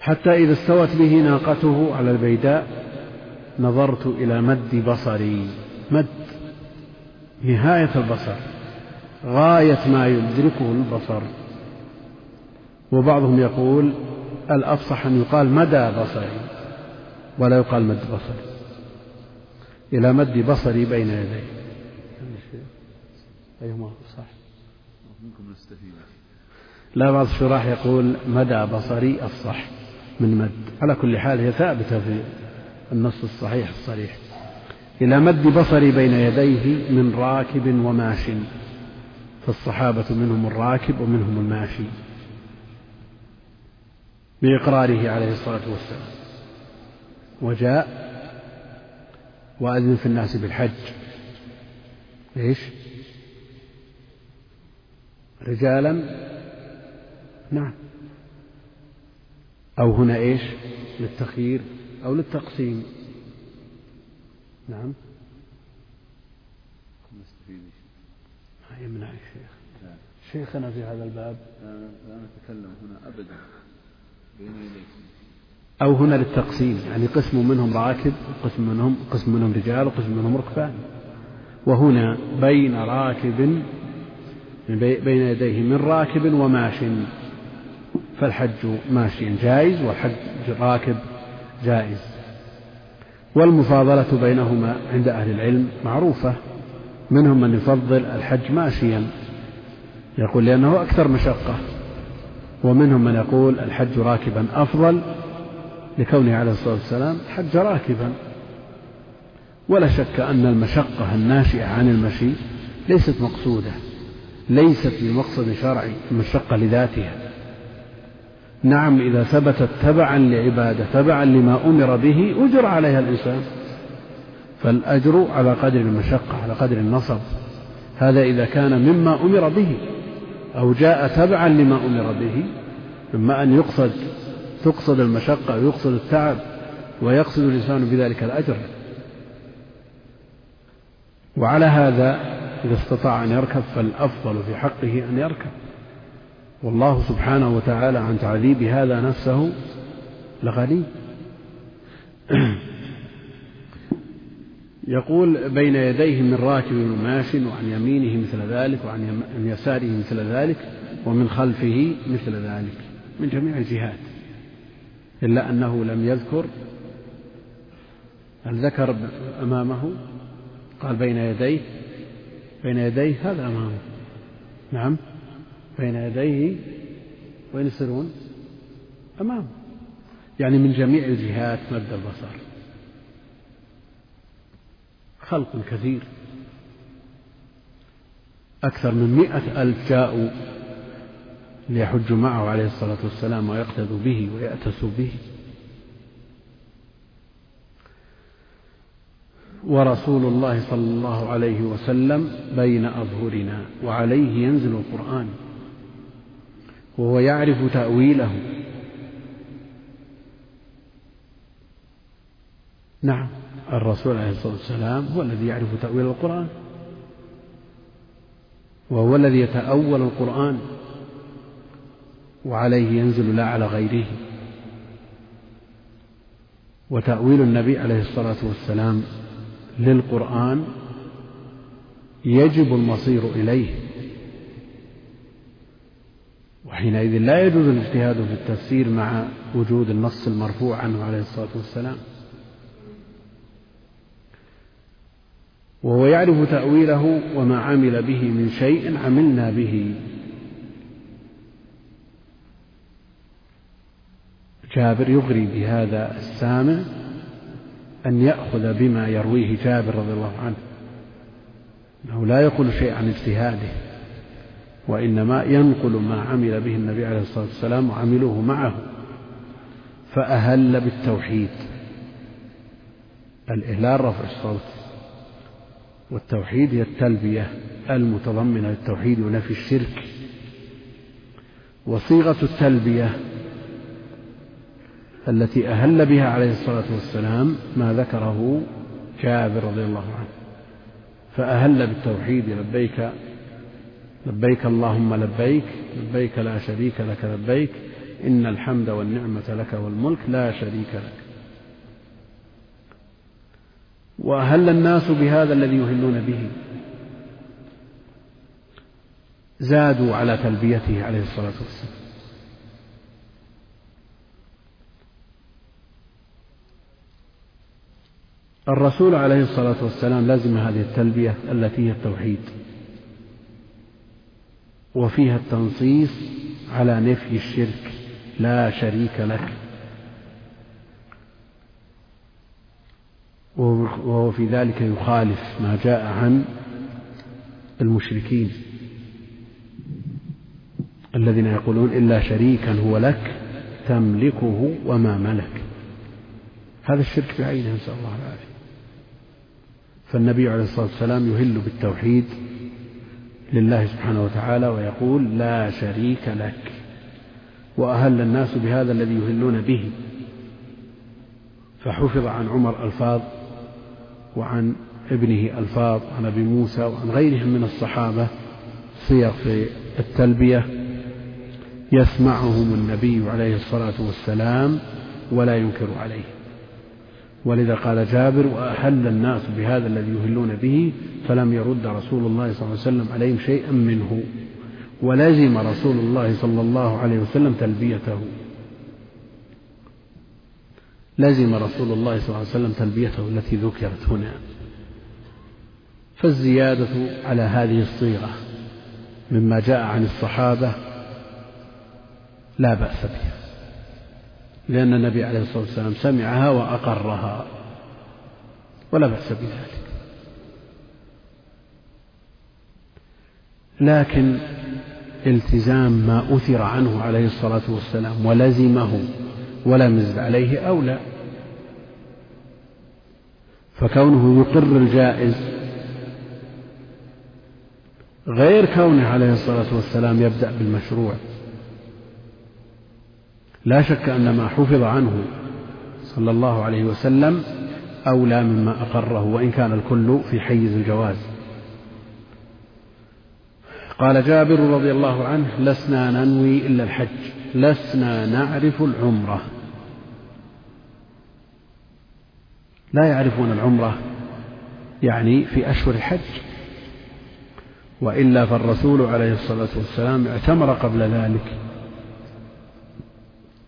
حتى إذا استوت به ناقته على البيداء نظرت إلى مد بصري. مد نهاية البصر غاية ما يدركه البصر. وبعضهم يقول الأفصح أن يقال مدى بصري ولا يقال مد بصري. إلى مد بصري بين يدي أيهما صح لا بعض الشراح يقول مدى بصري الصح من مد. على كل حال هي ثابتة في النص الصحيح الصريح. إلى مد بصري بين يديه من راكب وماش. فالصحابة منهم الراكب ومنهم الماشي بإقراره عليه الصلاة والسلام. وجاء وأذن في الناس بالحج. إيش؟ رجالا؟ نعم. أو هنا إيش؟ للتخيير أو للتقسيم. نعم. ما يمنع الشيخ شيخنا في هذا الباب. لا نتكلم هنا أبدا بين أو هنا للتقسيم يعني قسم منهم راكب وقسم منهم قسم منهم رجال وقسم منهم ركبان. وهنا بين راكب بين يديه من راكب وماش فالحج ماشي جائز والحج راكب جائز. والمفاضلة بينهما عند أهل العلم معروفة. منهم من يفضل الحج ماشيا يقول لأنه أكثر مشقة. ومنهم من يقول الحج راكبا أفضل لكونه عليه الصلاة والسلام حج راكبا. ولا شك أن المشقة الناشئة عن المشي ليست مقصودة ليست بمقصد شرعي المشقة لذاتها. نعم إذا ثبتت تبعا لعبادة تبعا لما أمر به أجر عليها الإنسان. فالأجر على قدر المشقة على قدر النصب. هذا إذا كان مما أمر به أو جاء تبعا لما أمر به إما أن يقصد تقصد المشقة ويقصد التعب ويقصد الإنسان بذلك الأجر. وعلى هذا إذا استطاع أن يركب فالأفضل في حقه أن يركب. والله سبحانه وتعالى عن تعذيب هذا نفسه لغني *clears throat* يقول بين يديه من راكب وماش وعن يمينه مثل ذلك وعن يساره مثل ذلك ومن خلفه مثل ذلك. من جميع الجهات. إلا أنه لم يذكر هل ذكر أمامه؟ قال بين يديه بين يديه هذا أمامه. نعم. بين يديه وين يصيرون أمامه. يعني من جميع الجهات مد البصر. خلق كثير. أكثر من مئة ألف جاءوا ليحجوا معه عليه الصلاة والسلام ويقتدوا به ويأتسوا به. ورسول الله صلى الله عليه وسلم بين أظهرنا وعليه ينزل القرآن. وهو يعرف تأويله. نعم. الرسول عليه الصلاة والسلام هو الذي يعرف تأويل القرآن. وهو الذي يتأول القرآن. وعليه ينزل لا على غيره. وتأويل النبي عليه الصلاة والسلام للقرآن يجب المصير إليه. وحينئذ لا يجوز الاجتهاد في التفسير مع وجود النص المرفوع عنه عليه الصلاة والسلام. وهو يعرف تأويله وما عمل به من شيء عملنا به. جابر يغري بهذا السامع أن يأخذ بما يرويه جابر رضي الله عنه. أنه لا يقول شيء عن اجتهاده. وإنما ينقل ما عمل به النبي عليه الصلاة والسلام وعملوه معه فأهل بالتوحيد. الإهلال رفع الصوت والتوحيد هي التلبية المتضمنة للتوحيد ونفي الشرك. وصيغة التلبية التي أهل بها عليه الصلاة والسلام ما ذكره جابر رضي الله عنه فأهل بالتوحيد لبيك لبيك اللهم لبيك لبيك لا شريك لك لبيك إن الحمد والنعمة لك والملك لا شريك لك. وأهل الناس بهذا الذي يهلون به. زادوا على تلبيته عليه الصلاة والسلام. الرسول عليه الصلاة والسلام لازم هذه التلبية التي هي التوحيد. وفيها التنصيص على نفي الشرك لا شريك لك. وهو في ذلك يخالف ما جاء عن المشركين الذين يقولون إلا شريكا هو لك تملكه وما ملك. هذا الشرك بعينه نسأل الله العافية. فالنبي عليه الصلاة والسلام يهل بالتوحيد لله سبحانه وتعالى ويقول لا شريك لك وأهل الناس بهذا الذي يهلون به. فحفظ عن عمر ألفاظ وعن ابنه ألفاظ عن أبي موسى وعن غيرهم من الصحابة صيغ في التلبية. يسمعهم النبي عليه الصلاة والسلام ولا ينكر عليه. ولذا قال جابر وأحل الناس بهذا الذي يهلون به فلم يرد رسول الله صلى الله عليه وسلم عليهم شيئا منه ولزم رسول الله صلى الله عليه وسلم تلبيته. لزم رسول الله صلى الله عليه وسلم تلبيته التي ذكرت هنا. فالزيادة على هذه الصيغة مما جاء عن الصحابة لا بأس بها. لأن النبي عليه الصلاة والسلام سمعها وأقرها. ولا بأس بذلك. لكن التزام ما أثر عنه عليه الصلاة والسلام ولزمه ولم يزد عليه أولى فكونه يقر الجائز غير كونه عليه الصلاة والسلام يبدأ بالمشروع. لا شك أن ما حفظ عنه صلى الله عليه وسلم أولى مما أقره وإن كان الكل في حيز الجواز. قال جابر رضي الله عنه لسنا ننوي إلا الحج لسنا نعرف العمرة. لا يعرفون العمرة يعني في أشهر الحج وإلا فالرسول عليه الصلاة والسلام اعتمر قبل ذلك.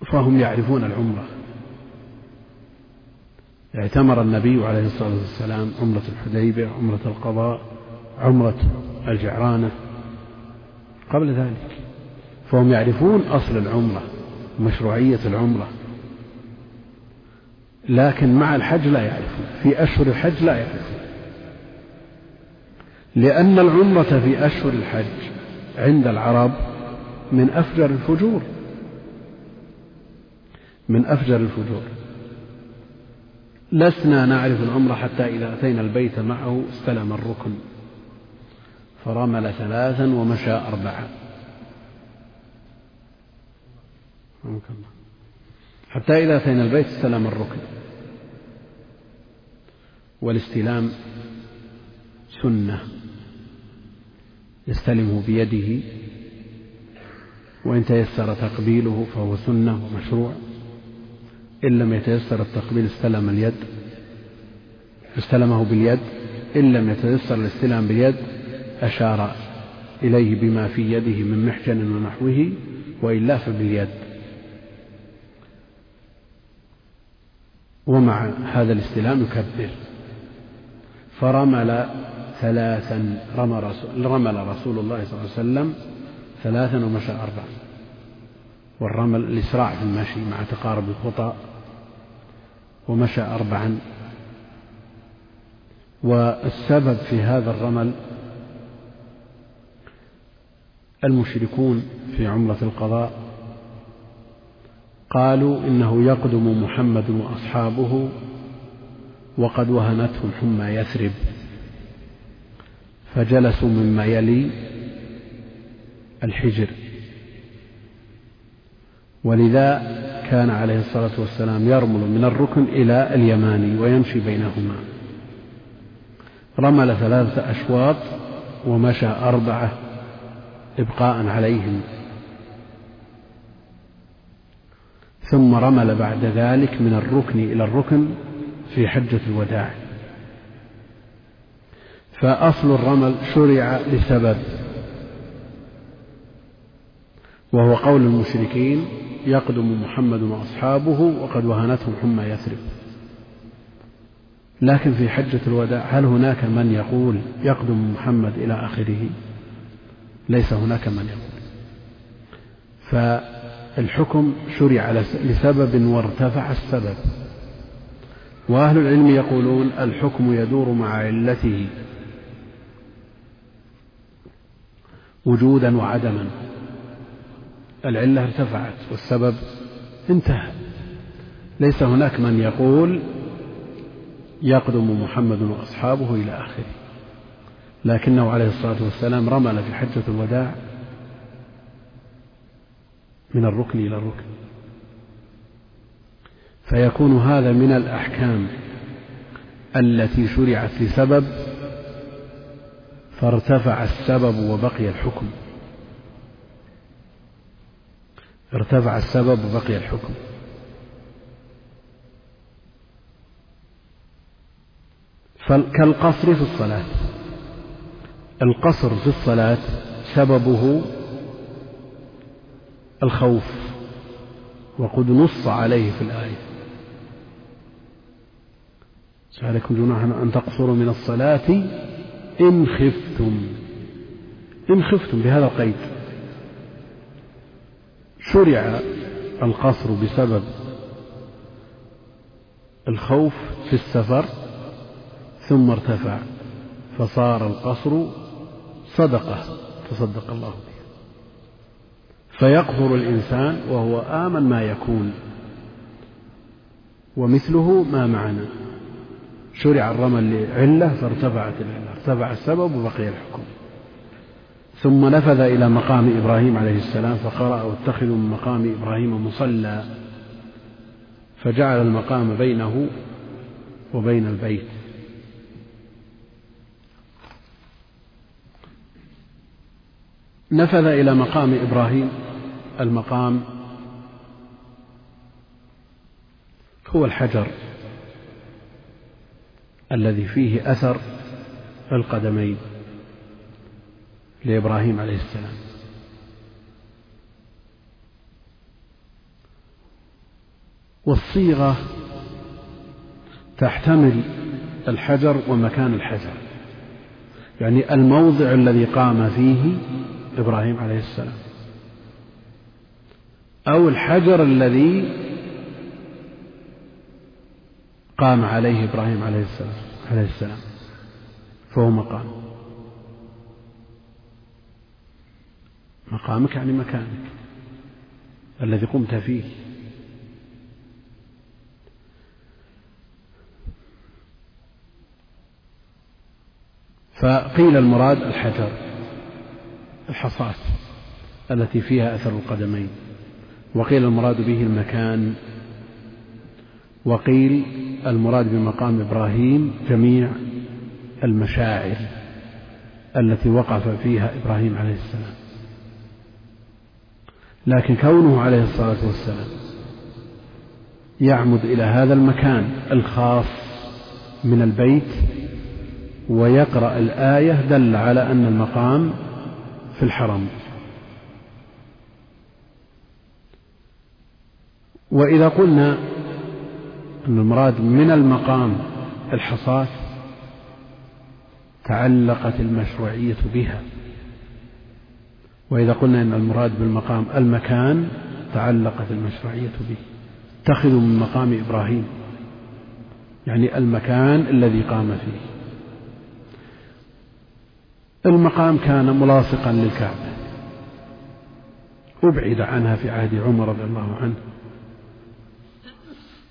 فهم يعرفون العمرة. اعتمر النبي عليه الصلاة والسلام عمرة الحديبية عمرة القضاء عمرة الجعرانة. قبل ذلك فهم يعرفون أصل العمرة مشروعية العمرة. لكن مع الحج لا يعرفون في أشهر الحج لا يعرفون. لأن العمرة في أشهر الحج عند العرب من أفجر الفجور. من أفجر الفجور. لسنا نعرف العمرة حتى إذا أتينا البيت معه استلم الركن. فرمل ثلاثا ومشى أربعة. حتى إذا أتينا البيت استلم الركن. والاستلام سنة. يستلمه بيده. وإن تيسر تقبيله فهو سنة ومشروع. إن لم يتيسر التقبيل استلم اليد استلمه باليد. إن لم يتيسر الاستلام باليد أشار إليه بما في يده من محجن ونحوه وإلا فباليد. ومع هذا الاستلام يكبر. فرمل ثلاثا رمل رسول, رمل رسول الله صلى الله عليه وسلم ثلاثا ومشى أربعا. والرمل الإسراع في المشي مع تقارب الخطى ومشى أربعا. والسبب في هذا الرمل المشركون في عمرة القضاء. قالوا إنه يقدم محمد وأصحابه وقد وهنتهم حمى يثرب. فجلسوا مما يلي الحجر. ولذا كان عليه الصلاة والسلام يرمل من الركن إلى اليماني ويمشي بينهما. رمل ثلاثة أشواط ومشى أربعة إبقاء عليهم. ثم رمل بعد ذلك من الركن إلى الركن في حجة الوداع. فأصل الرمل شرع لسبب وهو قول المشركين يقدم محمد وأصحابه وقد وهنتهم حمى يثرب. لكن في حجة الوداع هل هناك من يقول يقدم محمد إلى آخره؟ ليس هناك من يقول. فالحكم شرع لسبب وارتفع السبب. وأهل العلم يقولون الحكم يدور مع علته وجودا وعدما. العلة ارتفعت والسبب انتهى. ليس هناك من يقول يقدم محمد وأصحابه إلى آخره. لكنه عليه الصلاة والسلام رمل في حجة الوداع من الركن إلى الركن. فيكون هذا من الأحكام التي شرعت لسبب فارتفع السبب وبقي الحكم. ارتفع السبب وبقي الحكم. كالقصر في الصلاة. القصر في الصلاة سببه الخوف وقد نص عليه في الآية. عليكم جناح أن تقصروا من الصلاة؟ إن خفتم. إن خفتم بهذا القيد. شرع القصر بسبب الخوف في السفر ثم ارتفع فصار القصر صدقة تصدق الله به. فيقصر الإنسان وهو آمن ما يكون ومثله ما معنا. شرع الرمل لعلة فارتفعت العلة ارتفع السبب وبقي الحكم. ثم نفذ إلى مقام إبراهيم عليه السلام فقرأ واتخذوا من مقام إبراهيم مصلى فجعل المقام بينه وبين البيت. نفذ إلى مقام إبراهيم المقام هو الحجر الذي فيه أثر القدمين. لإبراهيم عليه السلام. والصيغة تحتمل الحجر ومكان الحجر. يعني الموضع الذي قام فيه إبراهيم عليه السلام. أو الحجر الذي قام عليه إبراهيم عليه السلام عليه السلام. فهو مقام. مقامك يعني مكانك الذي قمت فيه. فقيل المراد الحجر الحصاة التي فيها أثر القدمين. وقيل المراد به المكان. وقيل المراد بمقام إبراهيم جميع المشاعر التي وقف فيها إبراهيم عليه السلام. لكن كونه عليه الصلاة والسلام يعمد إلى هذا المكان الخاص من البيت ويقرأ الآية دل على أن المقام في الحرم. وإذا قلنا أن المراد من المقام الحصاة تعلقت المشروعية بها وإذا قلنا أن المراد بالمقام المكان تعلقت المشروعية به. اتخذوا من مقام إبراهيم. يعني المكان الذي قام فيه. المقام كان ملاصقا للكعبة. أبعد عنها في عهد عمر رضي الله عنه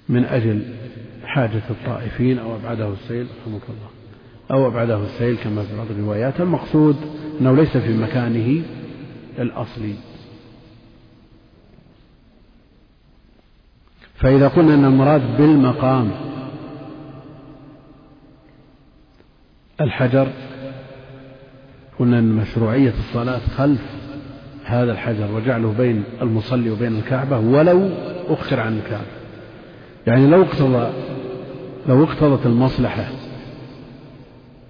من أجل حاجة الطائفين أو أبعده السيل رحمك الله أو أبعده السيل كما في بعض الروايات. المقصود أنه ليس في مكانه الأصلي. فإذا قلنا أن المراد بالمقام الحجر قلنا أن مشروعية الصلاة خلف هذا الحجر وجعله بين المصلي وبين الكعبة ولو أخر عن الكعبة. يعني لو اقتضى لو اقتضت المصلحة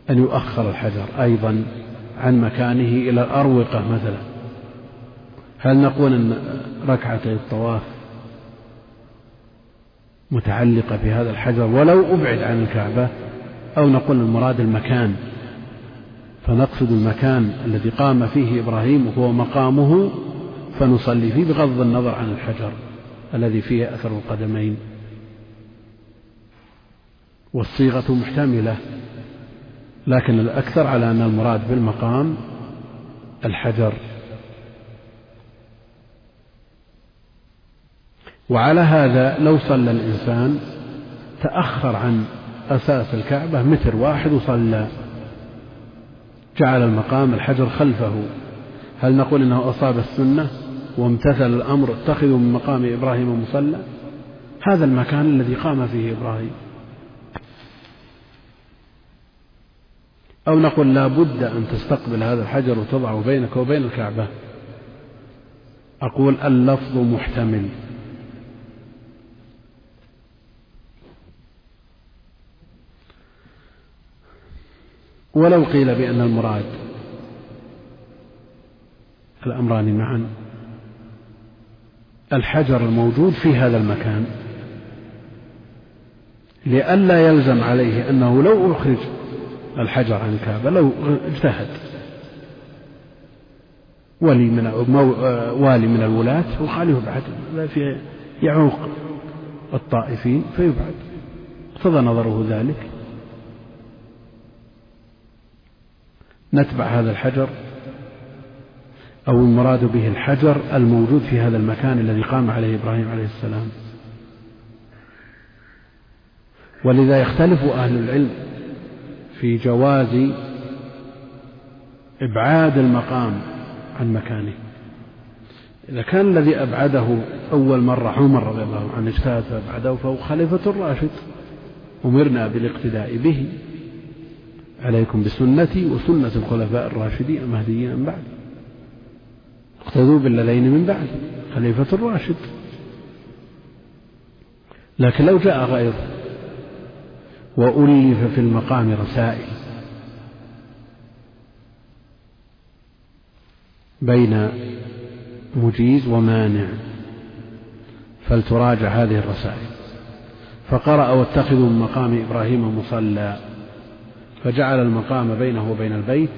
أن يؤخر الحجر أيضا عن مكانه إلى الأروقة مثلا. هل نقول أن ركعتي الطواف متعلقة بهذا الحجر ولو أبعد عن الكعبة أو نقول المراد المكان؟ فنقصد المكان الذي قام فيه إبراهيم وهو مقامه فنصلي فيه بغض النظر عن الحجر الذي فيه أثر القدمين. والصيغة محتملة لكن الأكثر على أن المراد بالمقام الحجر. وعلى هذا لو صلى الإنسان تأخر عن أساس الكعبة متر واحد وصلى. جعل المقام الحجر خلفه. هل نقول إنه أصاب السنة وامتثل الأمر اتخذوا من مقام إبراهيم مصلى؟ هذا المكان الذي قام فيه إبراهيم. أو نقول لا بد أن تستقبل هذا الحجر وتضعه بينك وبين الكعبة. أقول اللفظ محتمل. ولو قيل بأن المراد الأمران معا الحجر الموجود في هذا المكان لئلا يلزم عليه أنه لو أخرج الحجر عن الكعبة لو اجتهد. ولي من والي من الولاة وخاليه بعد في يعوق الطائفين فيبعد. اقتضى نظره ذلك. نتبع هذا الحجر أو المراد به الحجر الموجود في هذا المكان الذي قام عليه إبراهيم عليه السلام. ولذا يختلف أهل العلم في جواز إبعاد المقام عن مكانه. إذا كان الذي أبعده أول مرة عمر رضي الله عنه اجتهد فأبعده فهو خليفة الراشد أمرنا بالاقتداء به. عليكم بسنتي وسنة الخلفاء الراشدين المهديين من بعد. اقتدوا بالذين من بعد خليفة الراشد. لكن لو جاء غيره وألف في المقام رسائل بين مجيز ومانع فلتراجع هذه الرسائل. فقرأ واتخذوا من مقام إبراهيم مصلى فجعل المقام بينه وبين البيت.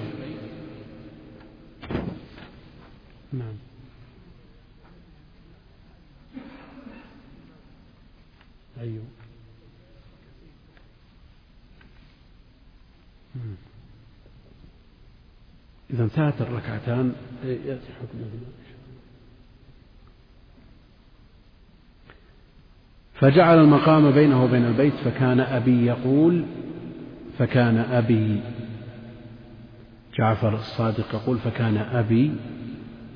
نعم. أيوه. إذا انتهت الركعتان. يأتي حكمه فجعل المقام بينه وبين البيت فكان أبي يقول فكان أبي. جعفر الصادق يقول فكان أبي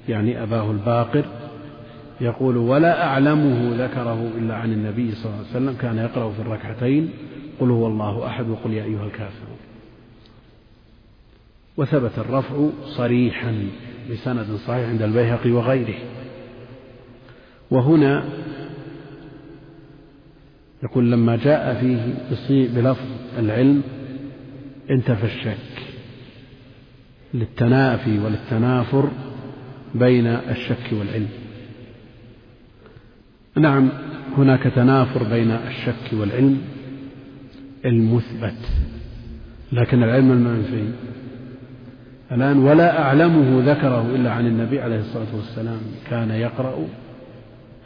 يعني أباه الباقر يقول ولا أعلمه ذكره إلا عن النبي صلى الله عليه وسلم كان يقرأ في الركعتين قل هو الله أحد وقل يا أيها الكافرون وثبت الرفع صريحا بسند صحيح عند البيهقي وغيره. وهنا يقول لما جاء فيه بلفظ العلم انتفى الشك. للتنافي وللتنافر بين الشك والعلم. نعم هناك تنافر بين الشك والعلم المثبت لكن العلم المنفي. الآن ولا أعلمه ذكره إلا عن النبي عليه الصلاة والسلام. كان يقرأ.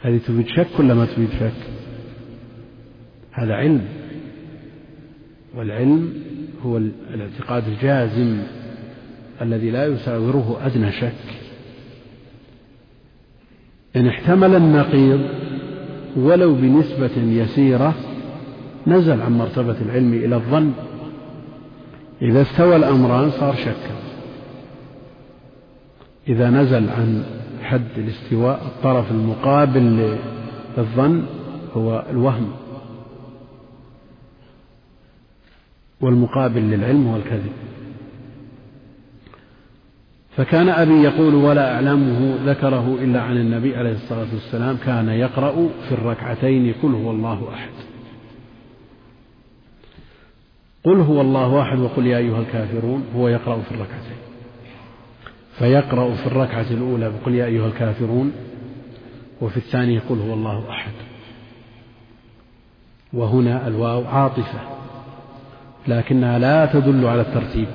هذه تفيد شك ولا ما تفيد شك؟ هذا علم. والعلم هو الاعتقاد الجازم الذي لا يساوره أدنى شك. إن احتمل النقيض ولو بنسبة يسيرة نزل عن مرتبة العلم إلى الظن. إذا استوى الأمران صار شكا. إذا نزل عن حد الاستواء الطرف المقابل للظن هو الوهم. والمقابل للعلم هو الكذب فكان أبي يقول ولا أعلمه ذكره إلا عن النبي عليه الصلاة والسلام كان يقرأ في الركعتين قل هو الله أحد. قل هو الله أحد وقل يا أيها الكافرون هو يقرأ في الركعتين. فيقرأ في الركعة الأولى بقل يا أيها الكافرون وفي الثانية قل هو الله أحد. وهنا الواو عاطفة. لكنها لا تدل على الترتيب.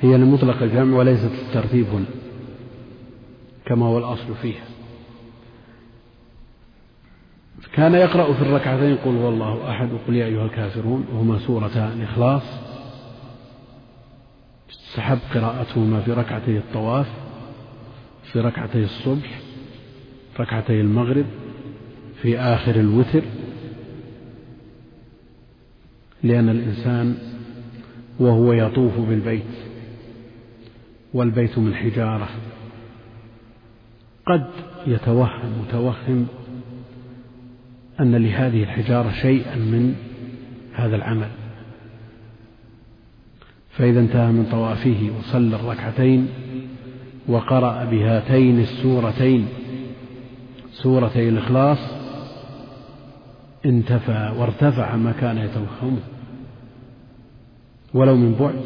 هي لمطلق الجمع وليست الترتيب هنا كما هو الأصل فيها. كان يقرأ في الركعتين قل هو الله أحد وقل يا أيها الكافرون وهما سورتا الإخلاص. استحب قراءتهما في ركعتي الطواف في ركعتي الصبح ركعتي المغرب في آخر الوتر. لأن الإنسان وهو يطوف بالبيت والبيت من حجارة. قد يتوهم متوهم أن لهذه الحجارة شيئا من هذا العمل. فإذا انتهى من طوافه وصلى الركعتين وقرأ بهاتين السورتين سورتي الإخلاص انتفى وارتفع ما كان يتوهمه ولو من بعد.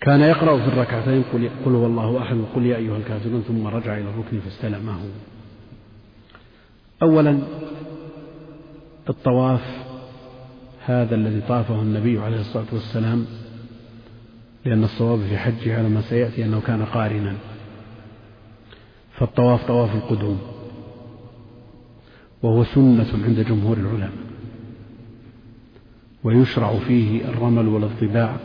كان يقرأ في الركعتين قل, قل هو الله أحد وقل يا أيها الكافرون ثم رجع إلى الركن فاستلمه أولا الطواف هذا الذي طافه النبي عليه الصلاة والسلام لأن الصواب في حجه على ما سيأتي أنه كان قارنا. فالطواف طواف القدوم. وهو سنة عند جمهور العلماء. ويشرع فيه الرمل والاطباع.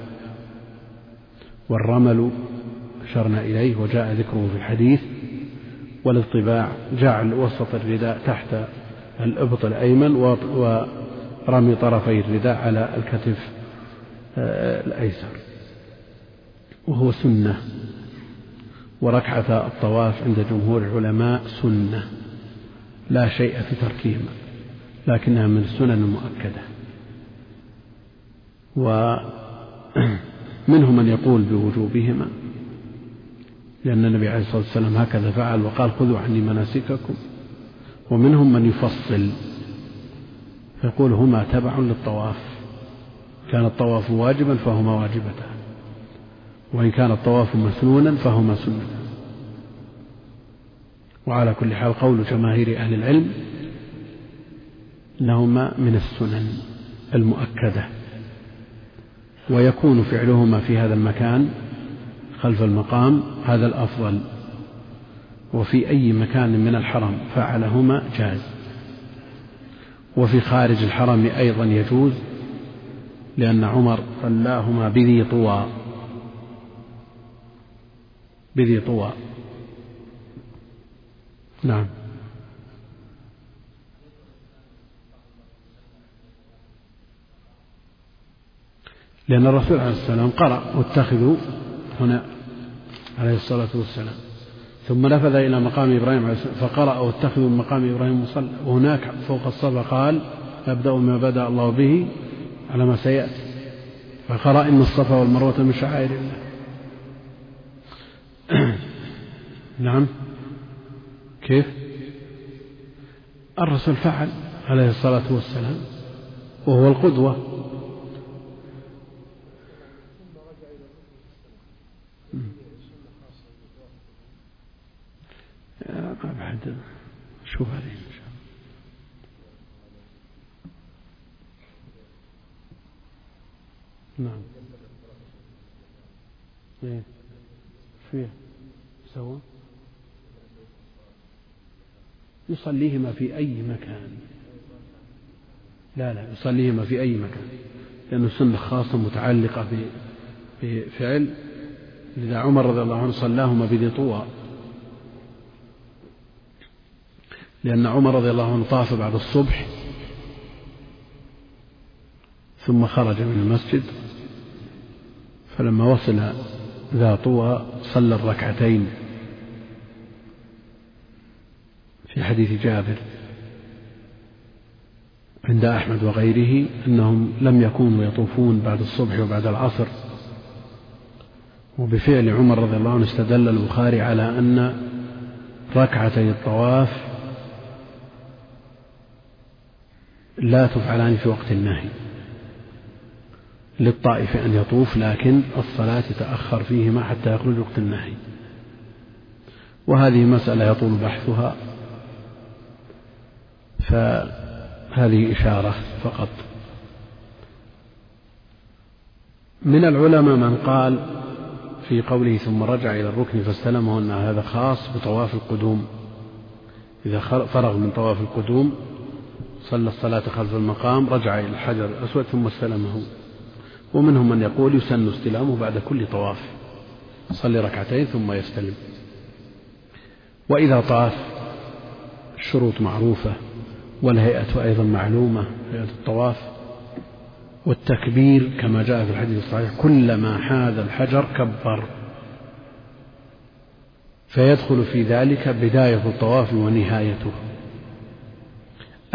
والرمل أشرنا إليه وجاء ذكره في الحديث. والاطباع جعل وسط الرداء تحت الإبط الأيمن ورمي طرفي الرداء على الكتف آه، الأيسر. وهو سنة. وركعة الطواف عند جمهور العلماء سنة. لا شيء في تركهما لكنها من السنن المؤكدة. ومنهم من يقول بوجوبهما لأن النبي عليه الصلاة والسلام هكذا فعل وقال خذوا عني مناسككم. ومنهم من يفصل فيقول هما تبع للطواف كان الطواف واجبا فهما واجبتان وإن كان الطواف مسنونا فهما سنة وعلى كل حال قول جماهير أهل العلم أنهما من السنن المؤكدة. ويكون فعلهما في هذا المكان خلف المقام هذا الأفضل وفي أي مكان من الحرم فعلهما جاز وفي خارج الحرم أيضا يجوز لأن عمر صلاهما بذي طوى بذي طوى. نعم. لأن الرسول عليه السلام قرأ واتخذوا هنا عليه الصلاة والسلام. ثم نفذ إلى مقام إبراهيم عليه السلام فقرأ واتخذوا من مقام إبراهيم مصلى. وهناك فوق الصفا قال أبدأ ما بدأ الله به على ما سيأتي. فقرأ إن الصفا والمروة من شعائر الله. *clears throat* نعم. كيف؟ الرسول فعل عليه الصلاة والسلام وهو القدوة. ما بعد شوف هذه إن شاء الله نعم. إيه. فيه. سوا يصليهما في أي مكان. لا لا يصليهما في أي مكان. لأنه سنة خاصة متعلقة بفعل. لذا عمر رضي الله عنه صلاهما بذي طوى. لأن عمر رضي الله عنه طاف بعد الصبح ثم خرج من المسجد فلما وصل ذا طوى صلى الركعتين. في حديث جابر عند أحمد وغيره أنهم لم يكونوا يطوفون بعد الصبح وبعد العصر وبفعل عمر رضي الله عنه استدل البخاري على أن ركعتي الطواف لا تفعلان في وقت النهي للطائف أن يطوف لكن الصلاة تتأخر فيهما حتى يخرج وقت النهي. وهذه مسألة يطول بحثها. فهذه إشارة فقط. من العلماء من قال في قوله ثم رجع إلى الركن فاستلمه أن هذا خاص بطواف القدوم. إذا فرغ من طواف القدوم صلى الصلاة خلف المقام رجع إلى الحجر الأسود ثم استلمه. ومنهم من يقول يسن استلامه بعد كل طواف. يصلي ركعتين ثم يستلم. وإذا طاف الشروط معروفة. والهيئة أيضا معلومة هيئة الطواف والتكبير كما جاء في الحديث الصحيح كلما حاذ الحجر كبر. فيدخل في ذلك بداية الطواف ونهايته.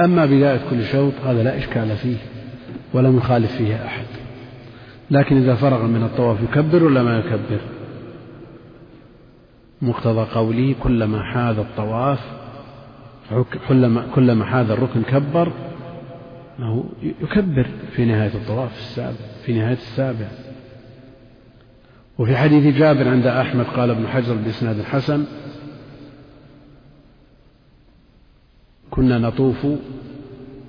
أما بداية كل شوط هذا لا إشكال فيه ولم يخالف فيه أحد. لكن إذا فرغ من الطواف يكبر ولا ما يكبر؟ مقتضى قوله كلما حاذ الطواف كلما كلما حاذ الركن كبر أنه يكبر في نهاية الطواف السابع في نهاية السابع. وفي حديث جابر عند أحمد قال ابن حجر بإسناد حسن كنا نطوف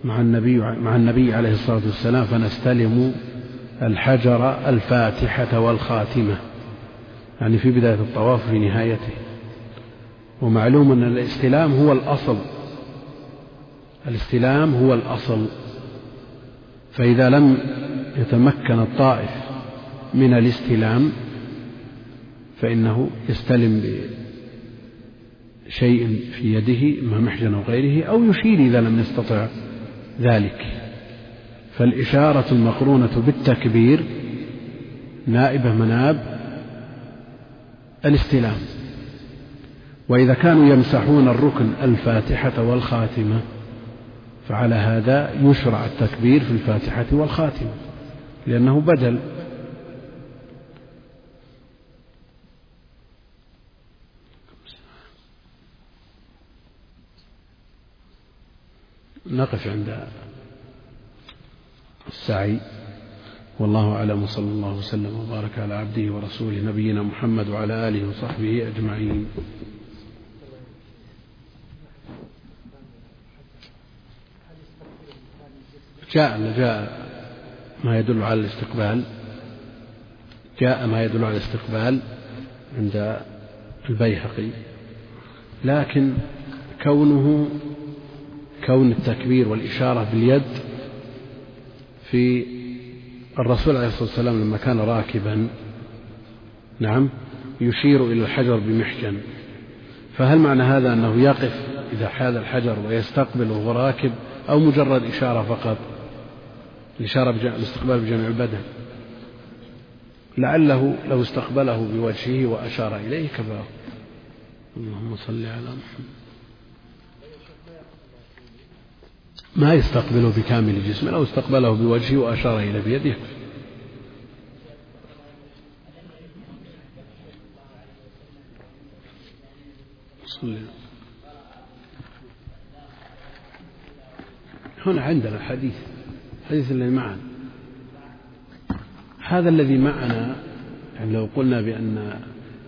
مع النبي مع النبي عليه الصلاة والسلام فنستلم الحجر الفاتحة والخاتمة. يعني في بداية الطواف في نهايته. ومعلوم أن الاستلام هو الأصل. الاستلام هو الأصل. فإذا لم يتمكن الطائف من الاستلام فإنه يستلم بشيء في يده إما محجن أو غيره أو يشير إذا لم يستطع ذلك. فالإشارة المقرونة بالتكبير نائبة مناب الاستلام. وإذا كانوا يمسحون الركن الفاتحة والخاتمة فعلى هذا يشرع التكبير في الفاتحة والخاتمة لأنه بدل. نقف عند السعي. والله أعلم صلى الله وسلم وبارك على عبده ورسوله نبينا محمد وعلى آله وصحبه أجمعين. جاء جاء ما يدل على الاستقبال جاء ما يدل على الاستقبال عند البيهقي. لكن كونه كون التكبير والإشارة باليد في الرسول عليه الصلاة والسلام لما كان راكبا نعم يشير إلى الحجر بمحجن. فهل معنى هذا أنه يقف إذا حال الحجر ويستقبل وهو راكب أو مجرد إشارة فقط؟ الإشارة الاستقبال بجميع البدن. لعله لو استقبله بوجهه وأشار إليه كفاه اللهم صل على محمد. ما يستقبله بكامل جسمه لو استقبله بوجهه وأشار إلى بيده. هنا عندنا حديث. حديث الذي معنا. هذا الذي معنا يعني لو قلنا بأن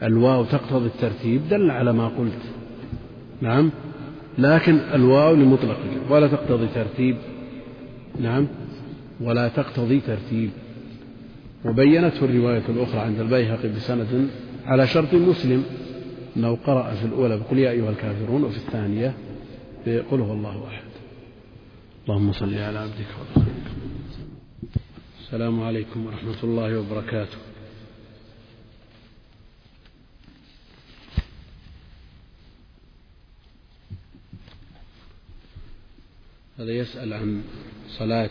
الواو تقتضي الترتيب دل على ما قلت. نعم؟ لكن الواو لمطلق ولا تقتضي ترتيب. نعم؟ ولا تقتضي ترتيب. وبينته الرواية الأخرى عند البيهقي بسند على شرط مسلم. أنه قرأ في الأولى بقل يا أيها الكافرون وفي الثانية بقل هو الله أحد. اللهم صل على عبدك ورسولك. السلام عليكم ورحمة الله وبركاته. هذا يسأل عن صلاة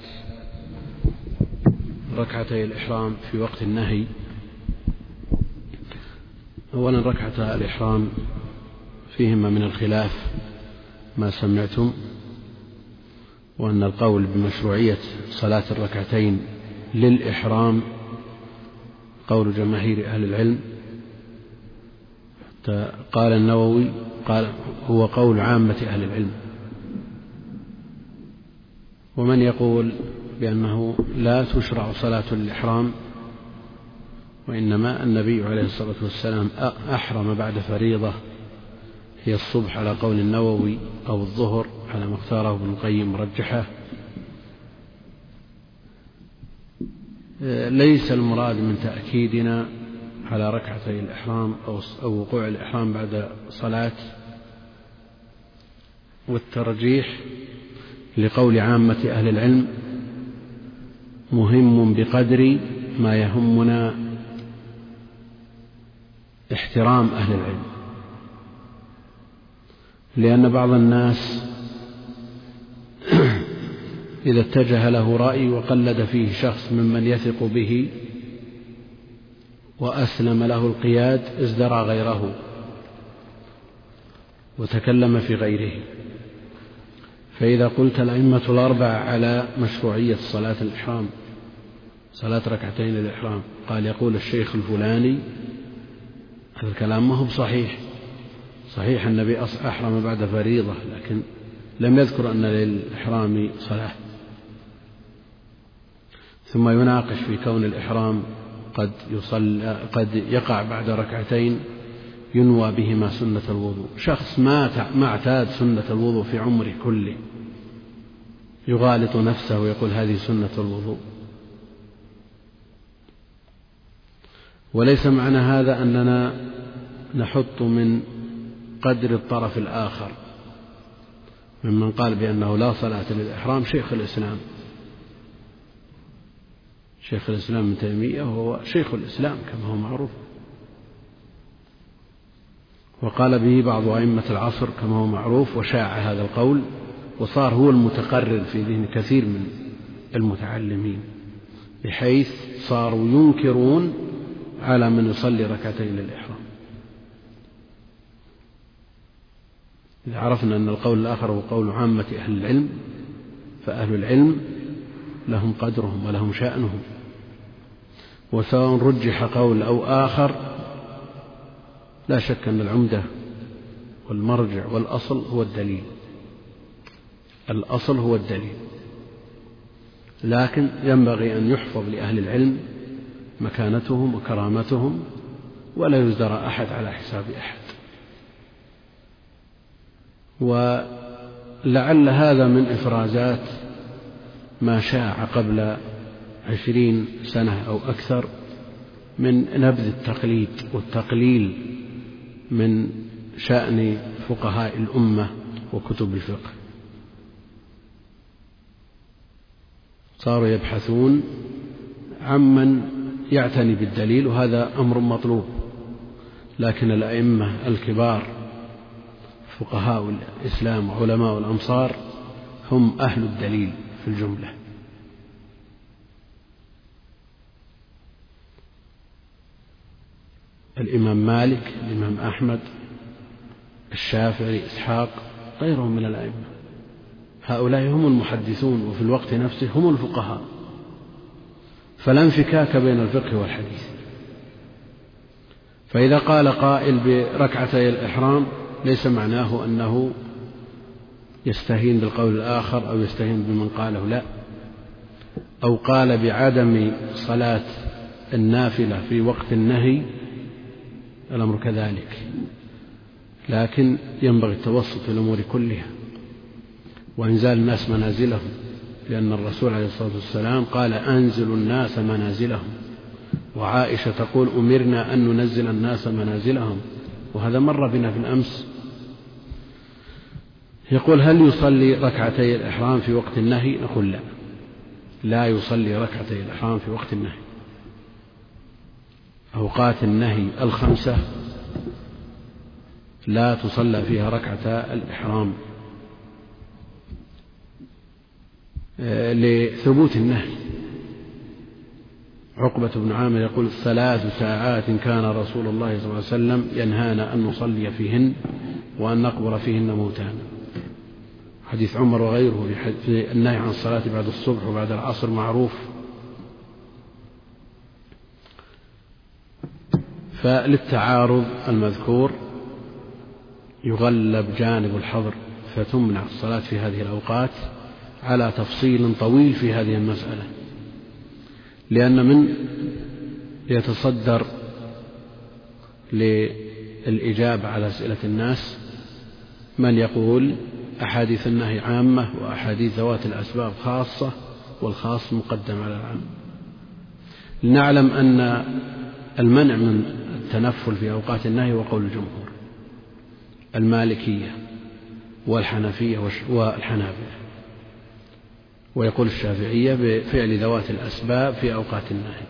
ركعتي الإحرام في وقت النهي. أولا ركعتا الإحرام فيهما من الخلاف ما سمعتم. وأن القول بمشروعية صلاة الركعتين للإحرام قول جماهير أهل العلم. حتى قال النووي قال هو قول عامة أهل العلم. ومن يقول بأنه لا تشرع صلاة الإحرام وإنما النبي عليه الصلاة والسلام أحرم بعد فريضة هي الصبح على قول النووي أو الظهر. على ما اختاره ابن القيم مرجحه ليس المراد من تأكيدنا على ركعتي الإحرام أو أو وقوع الإحرام بعد صلاة. والترجيح لقول عامة أهل العلم مهم بقدر ما يهمنا احترام أهل العلم. لأن بعض الناس إذا اتجه له رأي وقلد فيه شخص ممن يثق به وأسلم له القياد ازدرى غيره وتكلم في غيره. فإذا قلت الأئمة الأربعة على مشروعية صلاة الإحرام صلاة ركعتين الإحرام قال يقول الشيخ الفلاني هذا الكلام ما هو بصحيح. صحيح النبي أحرم بعد فريضة لكن لم يذكر أن للإحرام صلاة. ثم يناقش في كون الإحرام قد يصلى قد يقع بعد ركعتين ينوى بهما سنة الوضوء. شخص ما ما اعتاد سنة الوضوء في عمره كله يغالط نفسه ويقول هذه سنة الوضوء. وليس معنى هذا أننا نحط من قدر الطرف الآخر. ممن قال بأنه لا صلاة للإحرام شيخ الإسلام. شيخ الإسلام ابن تيمية وهو شيخ الإسلام كما هو معروف. وقال به بعض أئمة العصر كما هو معروف وشاع هذا القول وصار هو المتقرر في ذهن كثير من المتعلمين بحيث صاروا ينكرون على من يصلي ركعتين للإحرام. إذا عرفنا أن القول الآخر هو قول عامة أهل العلم فأهل العلم لهم قدرهم ولهم شأنهم. وسواء رجح قول أو آخر لا شك أن العمدة والمرجع والأصل هو الدليل. الأصل هو الدليل. لكن ينبغي أن يحفظ لأهل العلم مكانتهم وكرامتهم ولا يزدرى أحد على حساب أحد. ولعل هذا من إفرازات ما شاع قبل عشرين سنة أو أكثر من نبذ التقليد والتقليل من شأن فقهاء الأمة وكتب الفقه. صاروا يبحثون عمن يعتني بالدليل وهذا أمر مطلوب. لكن الأئمة الكبار فقهاء الإسلام وعلماء الأمصار هم أهل الدليل في الجملة. الإمام مالك الإمام أحمد الشافعي إسحاق غيرهم من الأئمة. هؤلاء هم المحدثون وفي الوقت نفسه هم الفقهاء. فلا انفكاك بين الفقه والحديث. فإذا قال قائل بركعتي الإحرام ليس معناه أنه يستهين بالقول الآخر أو يستهين بمن قاله لا. أو قال بعدم صلاة النافلة في وقت النهي الأمر كذلك. لكن ينبغي التوسط في الأمور كلها. وإنزال الناس منازلهم. لأن الرسول عليه الصلاة والسلام قال أنزلوا الناس منازلهم. وعائشة تقول أمرنا أن ننزل الناس منازلهم. وهذا مر بنا في الأمس. يقول هل يصلي ركعتي الإحرام في وقت النهي؟ نقول لا. لا يصلي ركعتي الإحرام في وقت النهي. أوقات النهي الخمسة لا تصلى فيها ركعتا الإحرام. آه، لثبوت النهي. عقبة بن عامر يقول ثلاث ساعات كان رسول الله صلى الله عليه وسلم ينهانا أن نصلي فيهن وأن نقبر فيهن موتانا. حديث عمر وغيره في النهي عن الصلاة بعد الصبح وبعد العصر معروف. فللتعارض المذكور يغلب جانب الحظر فتمنع الصلاة في هذه الأوقات على تفصيل طويل في هذه المسألة. لأن من يتصدر للإجابة على أسئلة الناس من يقول أحاديث النهي عامة وأحاديث ذوات الأسباب خاصة والخاص مقدم على العام. لنعلم أن المنع من التنفل في أوقات النهي وقول الجمهور. المالكية والحنفية والحنابلة. ويقول الشافعية بفعل ذوات الأسباب في أوقات النهي.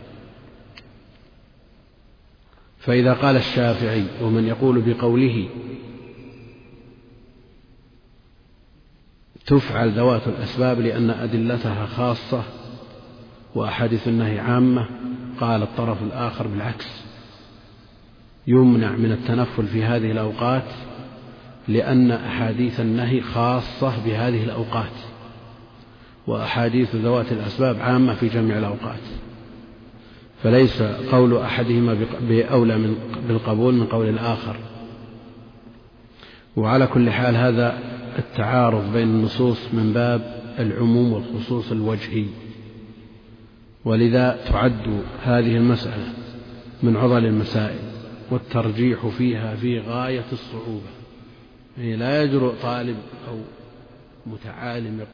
فإذا قال الشافعي ومن يقول بقوله تفعل ذوات الأسباب لأن أدلتها خاصة وأحاديث النهي عامة قال الطرف الآخر بالعكس. يمنع من التنفل في هذه الأوقات لأن أحاديث النهي خاصة بهذه الأوقات وأحاديث ذوات الأسباب عامة في جميع الأوقات. فليس قول أحدهما بأولى من بالقبول من قول الآخر. وعلى كل حال هذا التعارض بين النصوص من باب العموم والخصوص الوجهي. ولذا تعد هذه المسألة من عضل المسائل. والترجيح فيها في غاية الصعوبة. يعني لا يجرؤ طالب أو متعالم